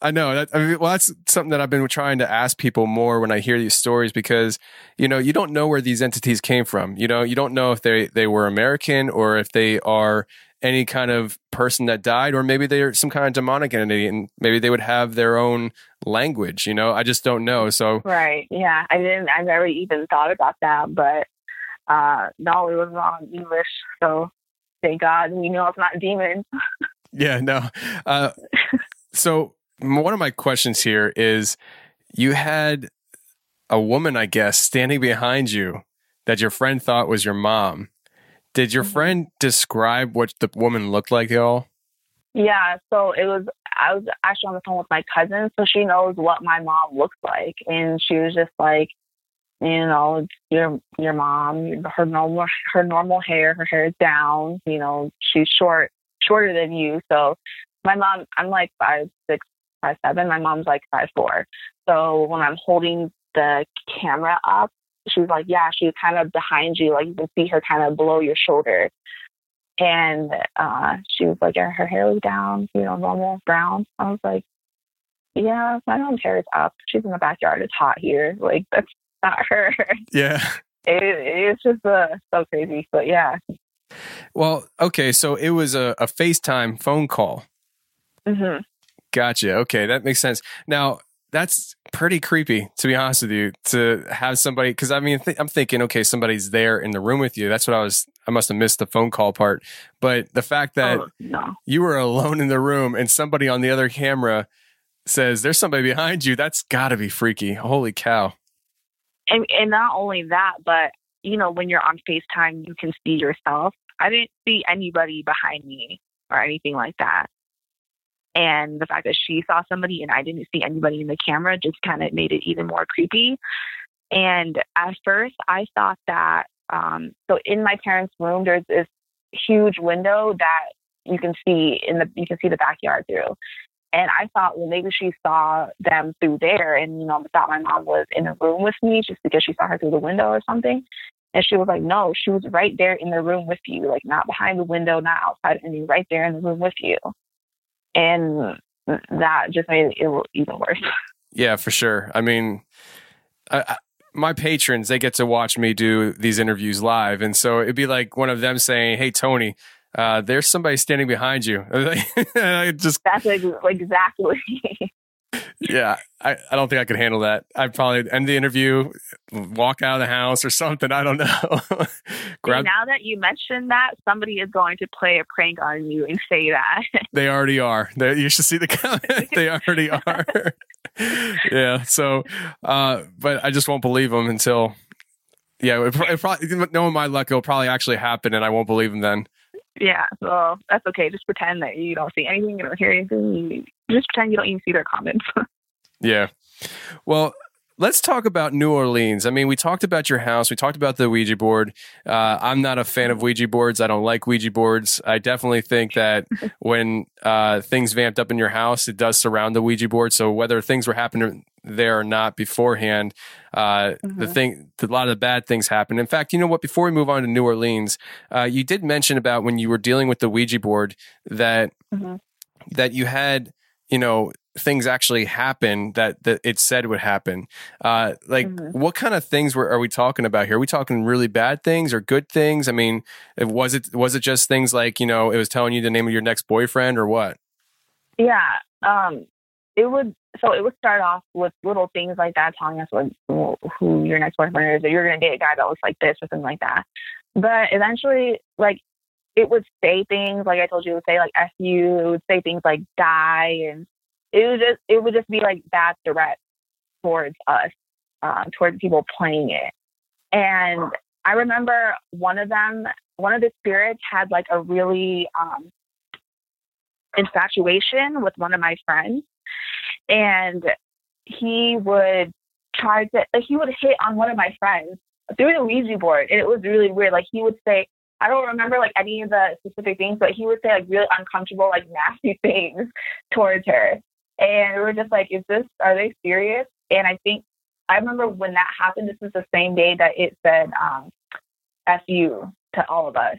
I know that. I mean, well, that's something that I've been trying to ask people more when I hear these stories because you know you don't know where these entities came from. You know, you don't know if they they were American or if they are any kind of person that died, or maybe they're some kind of demonic entity, and maybe they would have their own language. You know, I just don't know. So Right. Yeah. I didn't I never even thought about that, but uh no, it was on English. So thank God we know it's not demons. Yeah, no. Uh, so one of my questions here is you had a woman, I guess, standing behind you that your friend thought was your mom. Did your Mhm. friend describe what the woman looked like at all? Yeah, so it was. I was actually on the phone with my cousin, so she knows what my mom looks like, and she was just like, you know, your your mom, her normal her normal hair, her hair is down. You know, she's short, shorter than you. So my mom, I'm like five six, five seven. My mom's like five four. So when I'm holding the camera up, she's like, yeah, she's kind of behind you, like you can see her kind of below your shoulder. And uh, she was like, her hair was down, you know, normal brown. I was like, yeah, my mom's hair is up. She's in the backyard. It's hot here. Like that's not her. Yeah. It, it's just uh, so crazy. But yeah. Well, okay, so it was a, a FaceTime phone call. Mm-hmm. Gotcha. Okay, that makes sense. Now, that's pretty creepy, to be honest with you, to have somebody. Because I mean, th- I'm thinking, okay, somebody's there in the room with you. That's what I was. I must have missed the phone call part. But the fact that oh, no. you were alone in the room and somebody on the other camera says there's somebody behind you, that's got to be freaky. Holy cow. and and not only that, but you know, when you're on FaceTime, you can see yourself. I didn't see anybody behind me or anything like that. And the fact that she saw somebody and I didn't see anybody in the camera just kind of made it even more creepy. And at first, I thought that um, so in my parents' room, there's this huge window that you can see in the you can see the backyard through. And I thought, well, maybe she saw them through there, and you know, thought my mom was in a room with me just because she saw her through the window or something. And she was like, no, she was right there in the room with you, like not behind the window, not outside, I mean, right there in the room with you. And that just made it even worse. Yeah, for sure. I mean, I, I, my patrons, they get to watch me do these interviews live. And so it'd be like one of them saying, Hey, Tony, uh, there's somebody standing behind you. Just, That's ex- exactly. yeah, I, I don't think I could handle that. I'd probably end the interview, walk out of the house or something. I don't know. Grab, now that you mentioned that, somebody is going to play a prank on you and say that. they already are. They, you should see the comment. they already are. yeah. So, uh, but I just won't believe them until, yeah, it, it probably, knowing my luck, it'll probably actually happen and I won't believe them then. yeah, well, that's okay. Just pretend that you don't see anything, you don't hear anything. Just pretend you don't even see their comments. Yeah. Well, let's talk about New Orleans. I mean, we talked about your house. We talked about the Ouija board. Uh, I'm not a fan of Ouija boards. I don't like Ouija boards. I definitely think that when uh, things vamped up in your house, it does surround the Ouija board. So whether things were happening there or not beforehand, uh, the Mhm. thing, a lot of the bad things happen. In fact, you know what? Before we move on to New Orleans, uh, you did mention about when you were dealing with the Ouija board that Mhm. that you had, you know, things actually happen that that it said would happen. Uh, like, Mhm. what kind of things were are we talking about here? Are we talking really bad things or good things? I mean, it- was it was it just things like you know it was telling you the name of your next boyfriend or what? Yeah. Um, it would so it would start off with little things like that, telling us what who your next boyfriend is, or you're gonna date a guy that looks like this or something like that. But eventually, like it would say things like I told you, it would say like "f you," it would say things like "die," and it would just it would just be like bad threats towards us, uh, towards people playing it. And I remember one of them, one of the spirits had like a really um, infatuation with one of my friends and he would try to like he would hit on one of my friends through the Ouija board and it was really weird. Like he would say I don't remember like any of the specific things, but he would say like really uncomfortable, like nasty things towards her. And we were just like, is this are they serious? And I think I remember when that happened, this was the same day that it said um F you to all of us.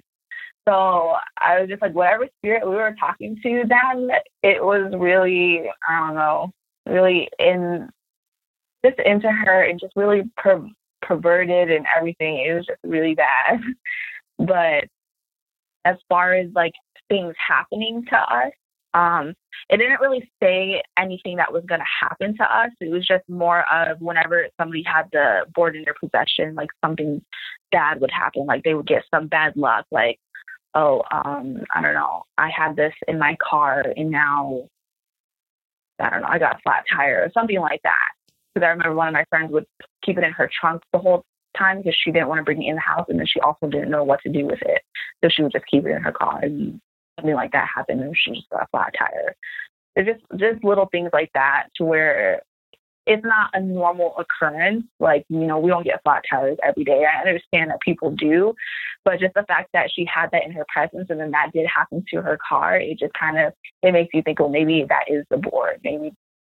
So I was just like, whatever spirit we were talking to then, it was really, I don't know, really in just into her and just really per- perverted and everything. It was just really bad. but as far as like things happening to us, um, it didn't really say anything that was going to happen to us. It was just more of whenever somebody had the board in their possession, like something bad would happen. Like they would get some bad luck. Like oh, um, I don't know, I had this in my car and now, I don't know, I got a flat tire or something like that. Because I remember one of my friends would keep it in her trunk the whole time because she didn't want to bring it in the house and then she also didn't know what to do with it. So she would just keep it in her car and something like that happened and she just got a flat tire. It's just just little things like that to where it's not a normal occurrence. Like, you know, we don't get flat tires every day. I understand that people do, but just the fact that she had that in her presence and then that did happen to her car, it just kind of it makes you think, well, maybe that is the board. Maybe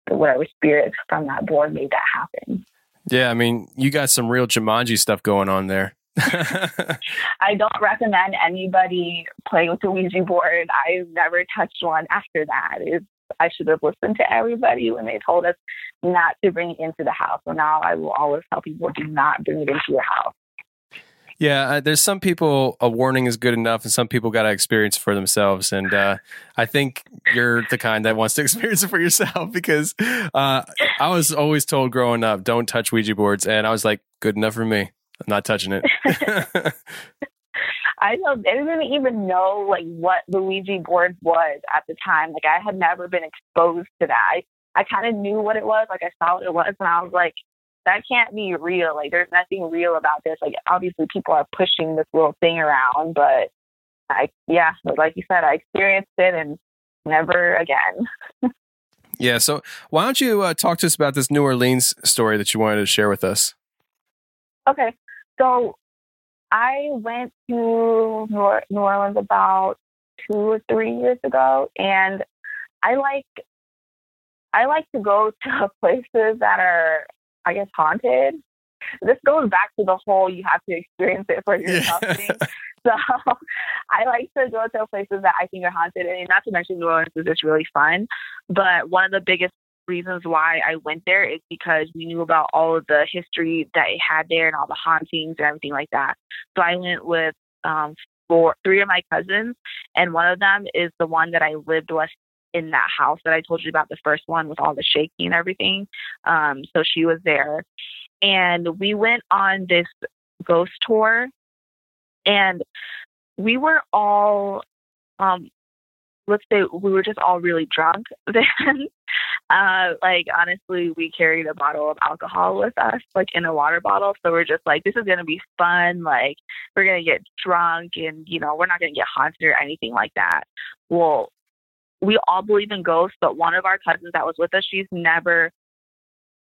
the whatever spirit from that board made that happen. Yeah, I mean, you got some real Jumanji stuff going on there. I don't recommend anybody playing with the Ouija board. I've never touched one after that. It's I should have listened to everybody when they told us not to bring it into the house. So now I will always tell people do not bring it into your house. Yeah, uh, there's some people a warning is good enough, and some people got to experience for themselves. And uh, I think you're the kind that wants to experience it for yourself because uh, I was always told growing up, don't touch Ouija boards, and I was like, good enough for me. I'm not touching it. I don't, I didn't even know like what the Ouija board was at the time. Like I had never been exposed to that. I, I kind of knew what it was. Like I saw what it was, and I was like, that can't be real. Like there's nothing real about this. Like obviously people are pushing this little thing around, but I, yeah, like you said, I experienced it and never again. yeah. So why don't you uh, talk to us about this New Orleans story that you wanted to share with us? Okay. So I went to New Orleans about two or three years ago, and I like I like to go to places that are, I guess, haunted. This goes back to the whole you have to experience it for yourself yeah. thing. So I like to go to places that I think are haunted, and not to mention New Orleans is just really fun. But one of the biggest reasons why I went there is because we knew about all of the history that it had there and all the hauntings and everything like that. So I went with um, four, three of my cousins, and one of them is the one that I lived with in that house that I told you about, the first one with all the shaking and everything. Um, so she was there, and we went on this ghost tour, and we were all um, let's say we were just all really drunk then. Uh, like honestly, we carried a bottle of alcohol with us, like in a water bottle. So we're just like, this is gonna be fun. Like we're gonna get drunk, and you know, we're not gonna get haunted or anything like that. Well, we all believe in ghosts, but one of our cousins that was with us, she's never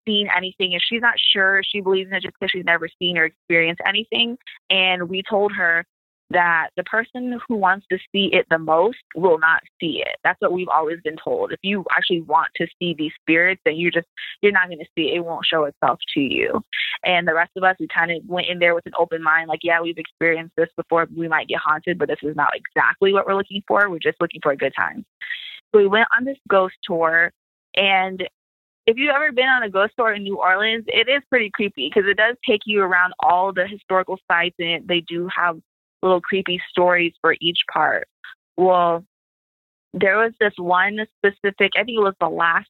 seen anything and she's not sure she believes in it just because she's never seen or experienced anything. And we told her that the person who wants to see it the most will not see it. That's what we've always been told. If you actually want to see these spirits, then you're just you're not going to see it. It won't show itself to you. And the rest of us, we kind of went in there with an open mind, like, yeah, we've experienced this before. We might get haunted, but this is not exactly what we're looking for. We're just looking for a good time. So we went on this ghost tour, and if you've ever been on a ghost tour in New Orleans, it is pretty creepy because it does take you around all the historical sites and they do have little creepy stories for each part. Well, there was this one specific, I think it was the last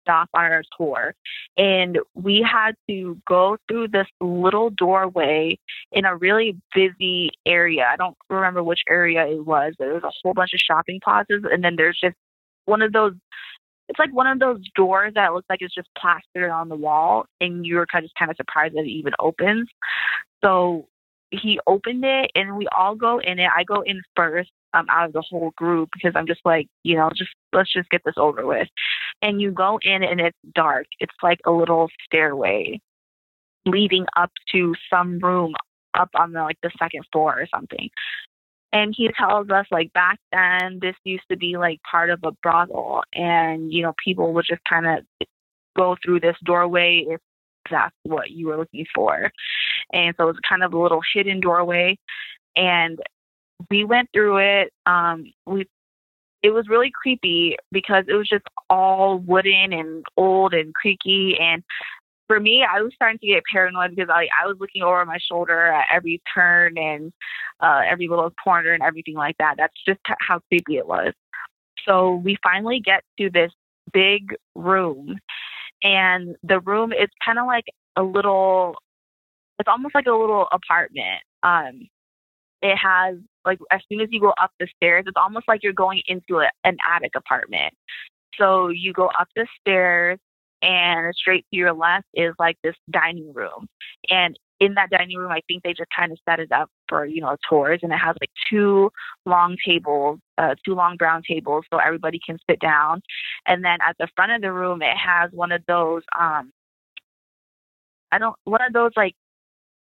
stop on our tour. And we had to go through this little doorway in a really busy area. I don't remember which area it was, but there was a whole bunch of shopping plazas. And then there's just one of those it's like one of those doors that looks like it's just plastered on the wall and you're kind of just kind of surprised that it even opens. So he opened it and we all go in it. I go in first um, out of the whole group because I'm just like, you know, just let's just get this over with. And you go in and it's dark. It's like a little stairway leading up to some room up on the like the second floor or something. And he tells us like back then this used to be like part of a brothel and you know people would just kind of go through this doorway if that's what you were looking for. And so it was kind of a little hidden doorway. And we went through it. Um, we it was really creepy because it was just all wooden and old and creaky and for me, I was starting to get paranoid because I, I was looking over my shoulder at every turn and uh, every little corner and everything like that. That's just how creepy it was. So we finally get to this big room, and the room is kind of like a little it's almost like a little apartment um it has like as soon as you go up the stairs, it's almost like you're going into a, an attic apartment. So you go up the stairs, and straight to your left is like this dining room, and in that dining room, I think they just kind of set it up for you know tours, and it has like two long tables, uh, two long brown tables, so everybody can sit down. And then at the front of the room, it has one of those um, I don't one of those like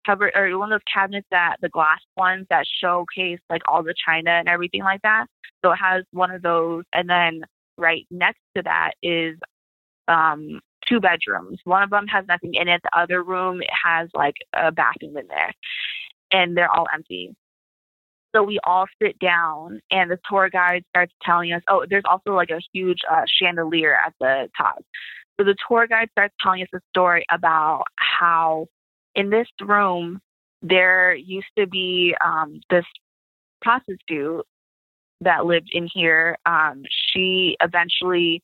cover or one of those cabinets that the glass ones that showcase like all the china and everything like that. So it has one of those, and then right next to that is um two bedrooms. One of them has nothing in it. The other room has like a bathroom in there, and they're all empty. So we all sit down, and the tour guide starts telling us, "Oh, there's also like a huge uh, chandelier at the top." So the tour guide starts telling us a story about how in this room there used to be um, this prostitute that lived in here. Um, she eventually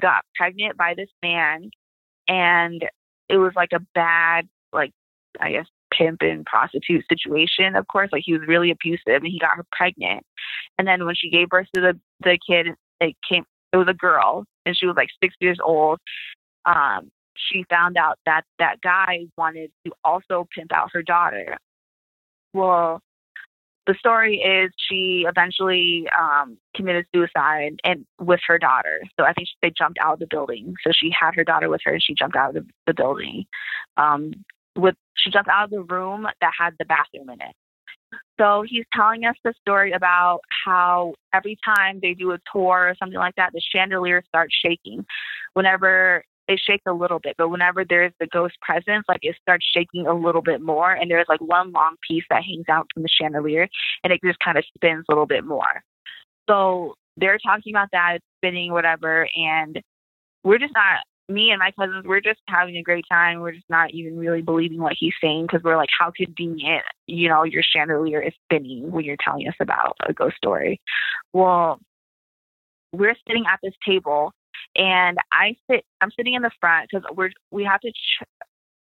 got pregnant by this man, and it was like a bad, like I guess, pimp and prostitute situation. Of course, like he was really abusive, and he got her pregnant. And then when she gave birth to the the kid, it came. It was a girl, and she was like six years old. Um, she found out that that guy wanted to also pimp out her daughter. Well, the story is she eventually um, committed suicide and with her daughter. So I think she, they jumped out of the building. So she had her daughter with her, and she jumped out of the, the building. Um, with she jumped out of the room that had the bathroom in it. So he's telling us the story about how every time they do a tour or something like that, the chandelier starts shaking. Whenever it shakes a little bit, but whenever there's the ghost presence, like it starts shaking a little bit more. And there's like one long piece that hangs out from the chandelier and it just kind of spins a little bit more. So they're talking about that, spinning, whatever. And we're just not, me and my cousins, we're just having a great time. We're just not even really believing what he's saying because we're like, how convenient, you know, your chandelier is spinning when you're telling us about a ghost story. Well, we're sitting at this table and I sit, I'm sitting in the front because we're we have to ch-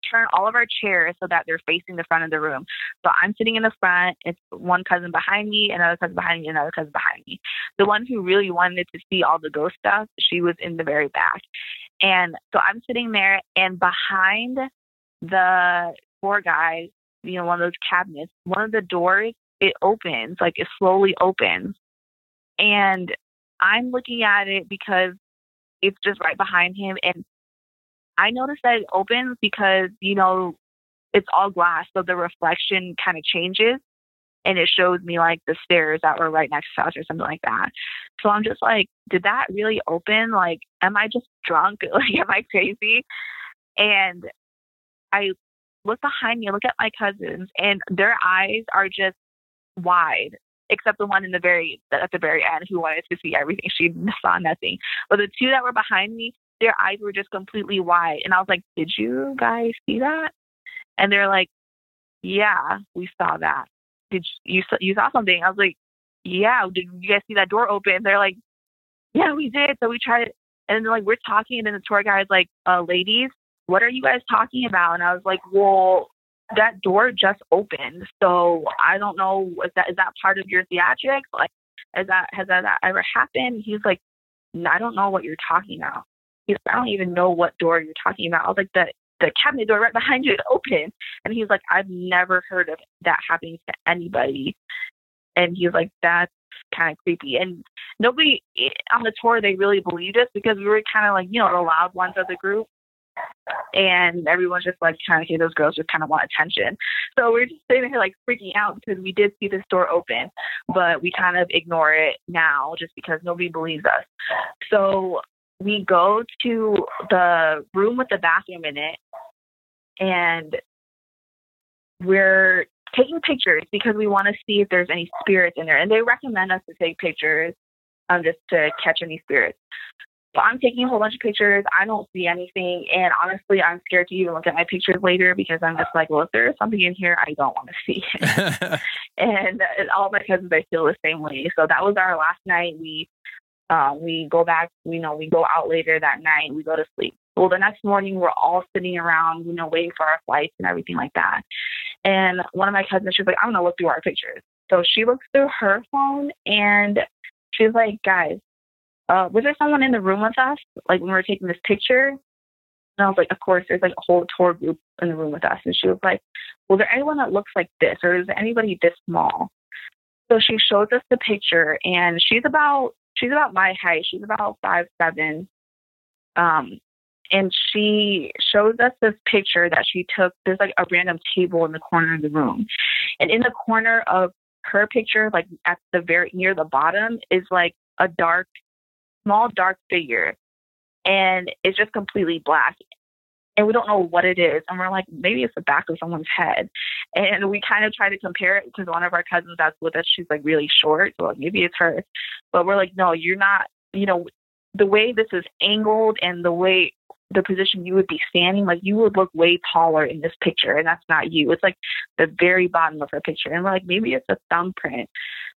turn all of our chairs so that they're facing the front of the room. So I'm sitting in the front. It's one cousin behind me, another cousin behind me, another cousin behind me. The one who really wanted to see all the ghost stuff, she was in the very back. And so I'm sitting there, and behind the four guys, you know, one of those cabinets, one of the doors, it opens, like it slowly opens. And I'm looking at it because it's just right behind him. And I noticed that it opens because, you know, it's all glass. So the reflection kind of changes and it shows me like the stairs that were right next to us or something like that. So I'm just like, did that really open? Like, am I just drunk? Like, am I crazy? And I look behind me, look at my cousins, and their eyes are just wide except the one in the very at the very end who wanted to see everything. She saw nothing. But the two that were behind me, their eyes were just completely wide, and I was like, "Did you guys see that?" And they're like, "Yeah, we saw that. Did you you, saw something?" I was like, "Yeah, did you guys see that door open?" They're like, "Yeah, we did." So we tried, and then like we're talking, and then the tour guide's like, "Uh, ladies." What are you guys talking about? And I was like, well, that door just opened. So I don't know is that is that part of your theatrics? Like is that has that, that ever happened? He's like, I don't know what you're talking about. He's I don't even know what door you're talking about. I was like the the cabinet door right behind you is open. And he's like, I've never heard of that happening to anybody. And he's like, that's kind of creepy. And nobody eh, on the tour, they really believed us because we were kind of like, you know, the loud ones of the group and everyone's just like trying to hear those girls just kind of want attention. So we're just sitting here like freaking out because we did see this door open, but we kind of ignore it now just because nobody believes us. So we go to the room with the bathroom in it and we're taking pictures because we want to see if there's any spirits in there. And they recommend us to take pictures um, just to catch any spirits. So I'm taking a whole bunch of pictures. I don't see anything. And honestly, I'm scared to even look at my pictures later because I'm just like, well, if there's something in here, I don't want to see it. and all my cousins, I feel the same way. So that was our last night. We uh, we go back, you know, we go out later that night. We go to sleep. Well, the next morning, we're all sitting around, you know, waiting for our flights and everything like that. And one of my cousins, she's like, I'm going to look through our pictures. So she looks through her phone and she's like, guys, uh, was there someone in the room with us? Like when we were taking this picture? And I was like, of course, there's like a whole tour group in the room with us. And she was like, well, there anyone that looks like this or is anybody this small? So she shows us the picture and she's about, she's about my height. She's about five, seven. Um, and she shows us this picture that she took. There's like a random table in the corner of the room. And in the corner of her picture, like at the very near the bottom, is like a dark, small dark figure. And it's just completely black. And we don't know what it is. And we're like, maybe it's the back of someone's head. And we kind of try to compare it because one of our cousins that's with us, she's like really short. So like, maybe it's her. But we're like, no, you're not, you know, the way this is angled and the way the position you would be standing, like you would look way taller in this picture, and that's not you. It's like the very bottom of her picture, and we're like, maybe it's a thumbprint.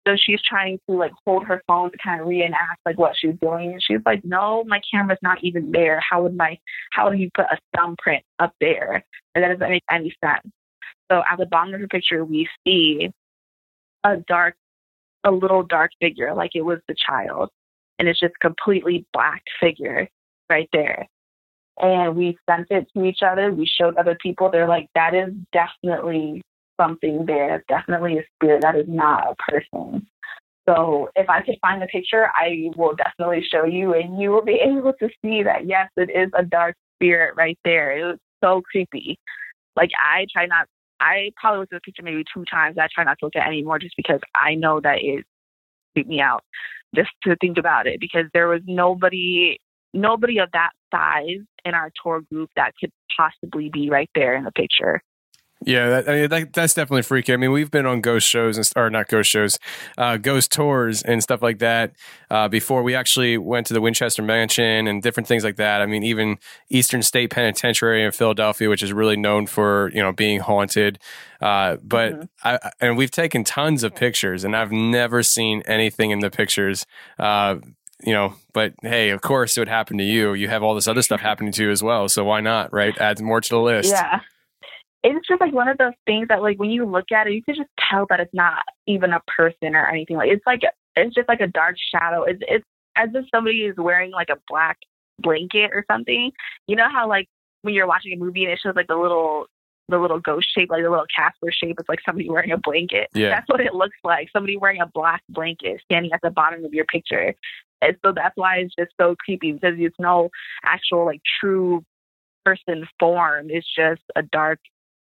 So she's trying to like hold her phone to kind of reenact like what she's doing, and she's like, no, my camera's not even there. How would my how would you put a thumbprint up there? And that doesn't make any sense. So at the bottom of her picture, we see a dark, a little dark figure, like it was the child, and it's just completely black figure right there and we sent it to each other. We showed other people. They're like, that is definitely something there. Definitely a spirit. That is not a person. So if I could find the picture, I will definitely show you, and you will be able to see that yes, it is a dark spirit right there. It was so creepy. Like I try not. I probably looked at the picture maybe two times. I try not to look at it anymore just because I know that it creeped me out just to think about it because there was nobody nobody of that size in our tour group that could possibly be right there in the picture. Yeah, that, I mean, that, that's definitely freaky. I mean, we've been on ghost shows and or not ghost shows, uh, ghost tours and stuff like that uh, before. We actually went to the Winchester Mansion and different things like that. I mean, even Eastern State Penitentiary in Philadelphia, which is really known for you know being haunted. Uh, but mm-hmm. I, and we've taken tons of pictures, and I've never seen anything in the pictures uh, you know, but hey, of course it would happen to you. You have all this other stuff happening to you as well. So why not, right? Add more to the list. Yeah. It's just like one of those things that like when you look at it, you can just tell that it's not even a person or anything. Like it's like it's just like a dark shadow. It's it's as if somebody is wearing like a black blanket or something. You know how like when you're watching a movie and it shows like the little the little ghost shape, like the little Casper shape. It's like somebody wearing a blanket. Yeah. That's what it looks like. Somebody wearing a black blanket standing at the bottom of your picture. And so that's why it's just so creepy because it's no actual like true person form. It's just a dark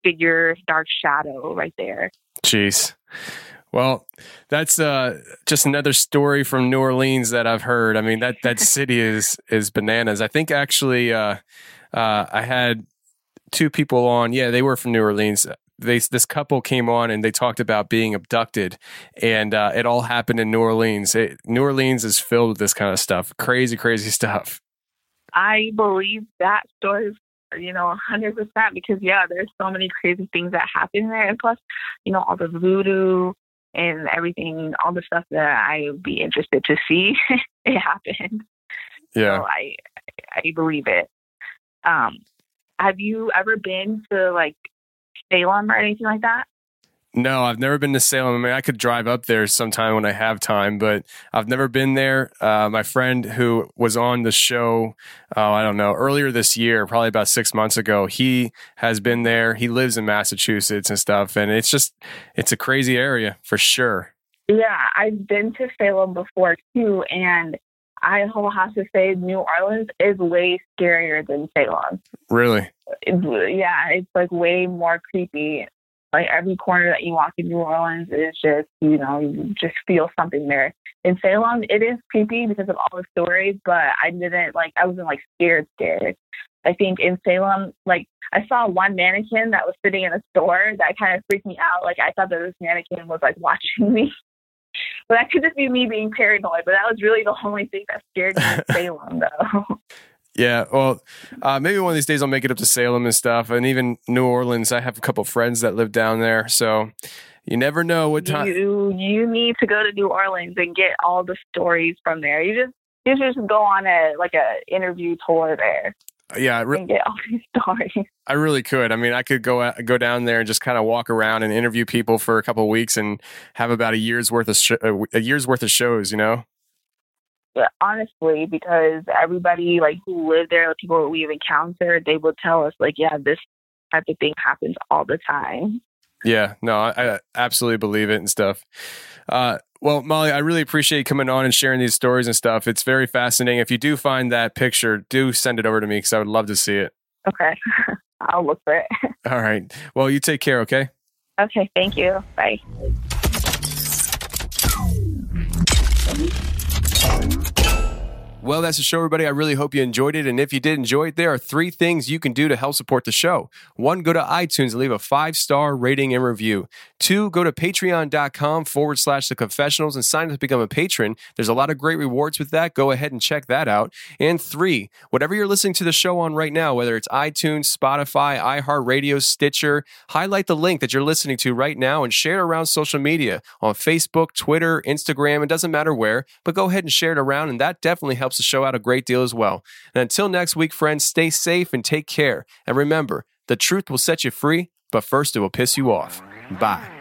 figure, dark shadow right there. Jeez. Well, that's uh, just another story from New Orleans that I've heard. I mean that that city is is bananas. I think actually uh, uh, I had two people on. Yeah, they were from New Orleans they this couple came on and they talked about being abducted, and uh, it all happened in New Orleans. It, New Orleans is filled with this kind of stuff, crazy, crazy stuff. I believe that story, you know, hundred percent because yeah, there's so many crazy things that happen there, and plus, you know, all the voodoo and everything, all the stuff that I would be interested to see it happened. Yeah, so I I believe it. Um, have you ever been to like Salem or anything like that? No, I've never been to Salem. I mean, I could drive up there sometime when I have time, but I've never been there. Uh, my friend who was on the show, oh, I don't know, earlier this year, probably about six months ago, he has been there. He lives in Massachusetts and stuff, and it's just, it's a crazy area for sure. Yeah, I've been to Salem before too, and I will have to say New Orleans is way scarier than Salem. Really? yeah, it's like way more creepy. Like every corner that you walk in New Orleans is just, you know, you just feel something there. In Salem, it is creepy because of all the stories, but I didn't like, I wasn't like scared, scared. I think in Salem, like I saw one mannequin that was sitting in a store that kind of freaked me out. Like I thought that this mannequin was like watching me. but that could just be me being paranoid. But that was really the only thing that scared me in Salem, though. Yeah, well, uh, maybe one of these days I'll make it up to Salem and stuff, and even New Orleans. I have a couple friends that live down there, so you never know what time. You you need to go to New Orleans and get all the stories from there. You just you just go on a like a interview tour there. Yeah, I, re- and get all these stories. I really could. I mean, I could go go down there and just kind of walk around and interview people for a couple of weeks and have about a year's worth of sh- a year's worth of shows. You know. But honestly, because everybody like who live there, the people we've encountered, they will tell us like, yeah, this type of thing happens all the time. Yeah, no, I, I absolutely believe it and stuff. Uh, well, Molly, I really appreciate you coming on and sharing these stories and stuff. It's very fascinating. If you do find that picture, do send it over to me because I would love to see it. Okay. I'll look for it. All right. Well, you take care, okay? Okay. Thank you. Bye. Well, that's the show, everybody. I really hope you enjoyed it. And if you did enjoy it, there are three things you can do to help support the show. One, go to iTunes and leave a five star rating and review. Two, go to patreon.com forward slash the confessionals and sign up to become a patron. There's a lot of great rewards with that. Go ahead and check that out. And three, whatever you're listening to the show on right now, whether it's iTunes, Spotify, iHeartRadio, Stitcher, highlight the link that you're listening to right now and share it around social media on Facebook, Twitter, Instagram. It doesn't matter where, but go ahead and share it around. And that definitely helps the show out a great deal as well. And until next week, friends, stay safe and take care. And remember, the truth will set you free, but first it will piss you off. Bye.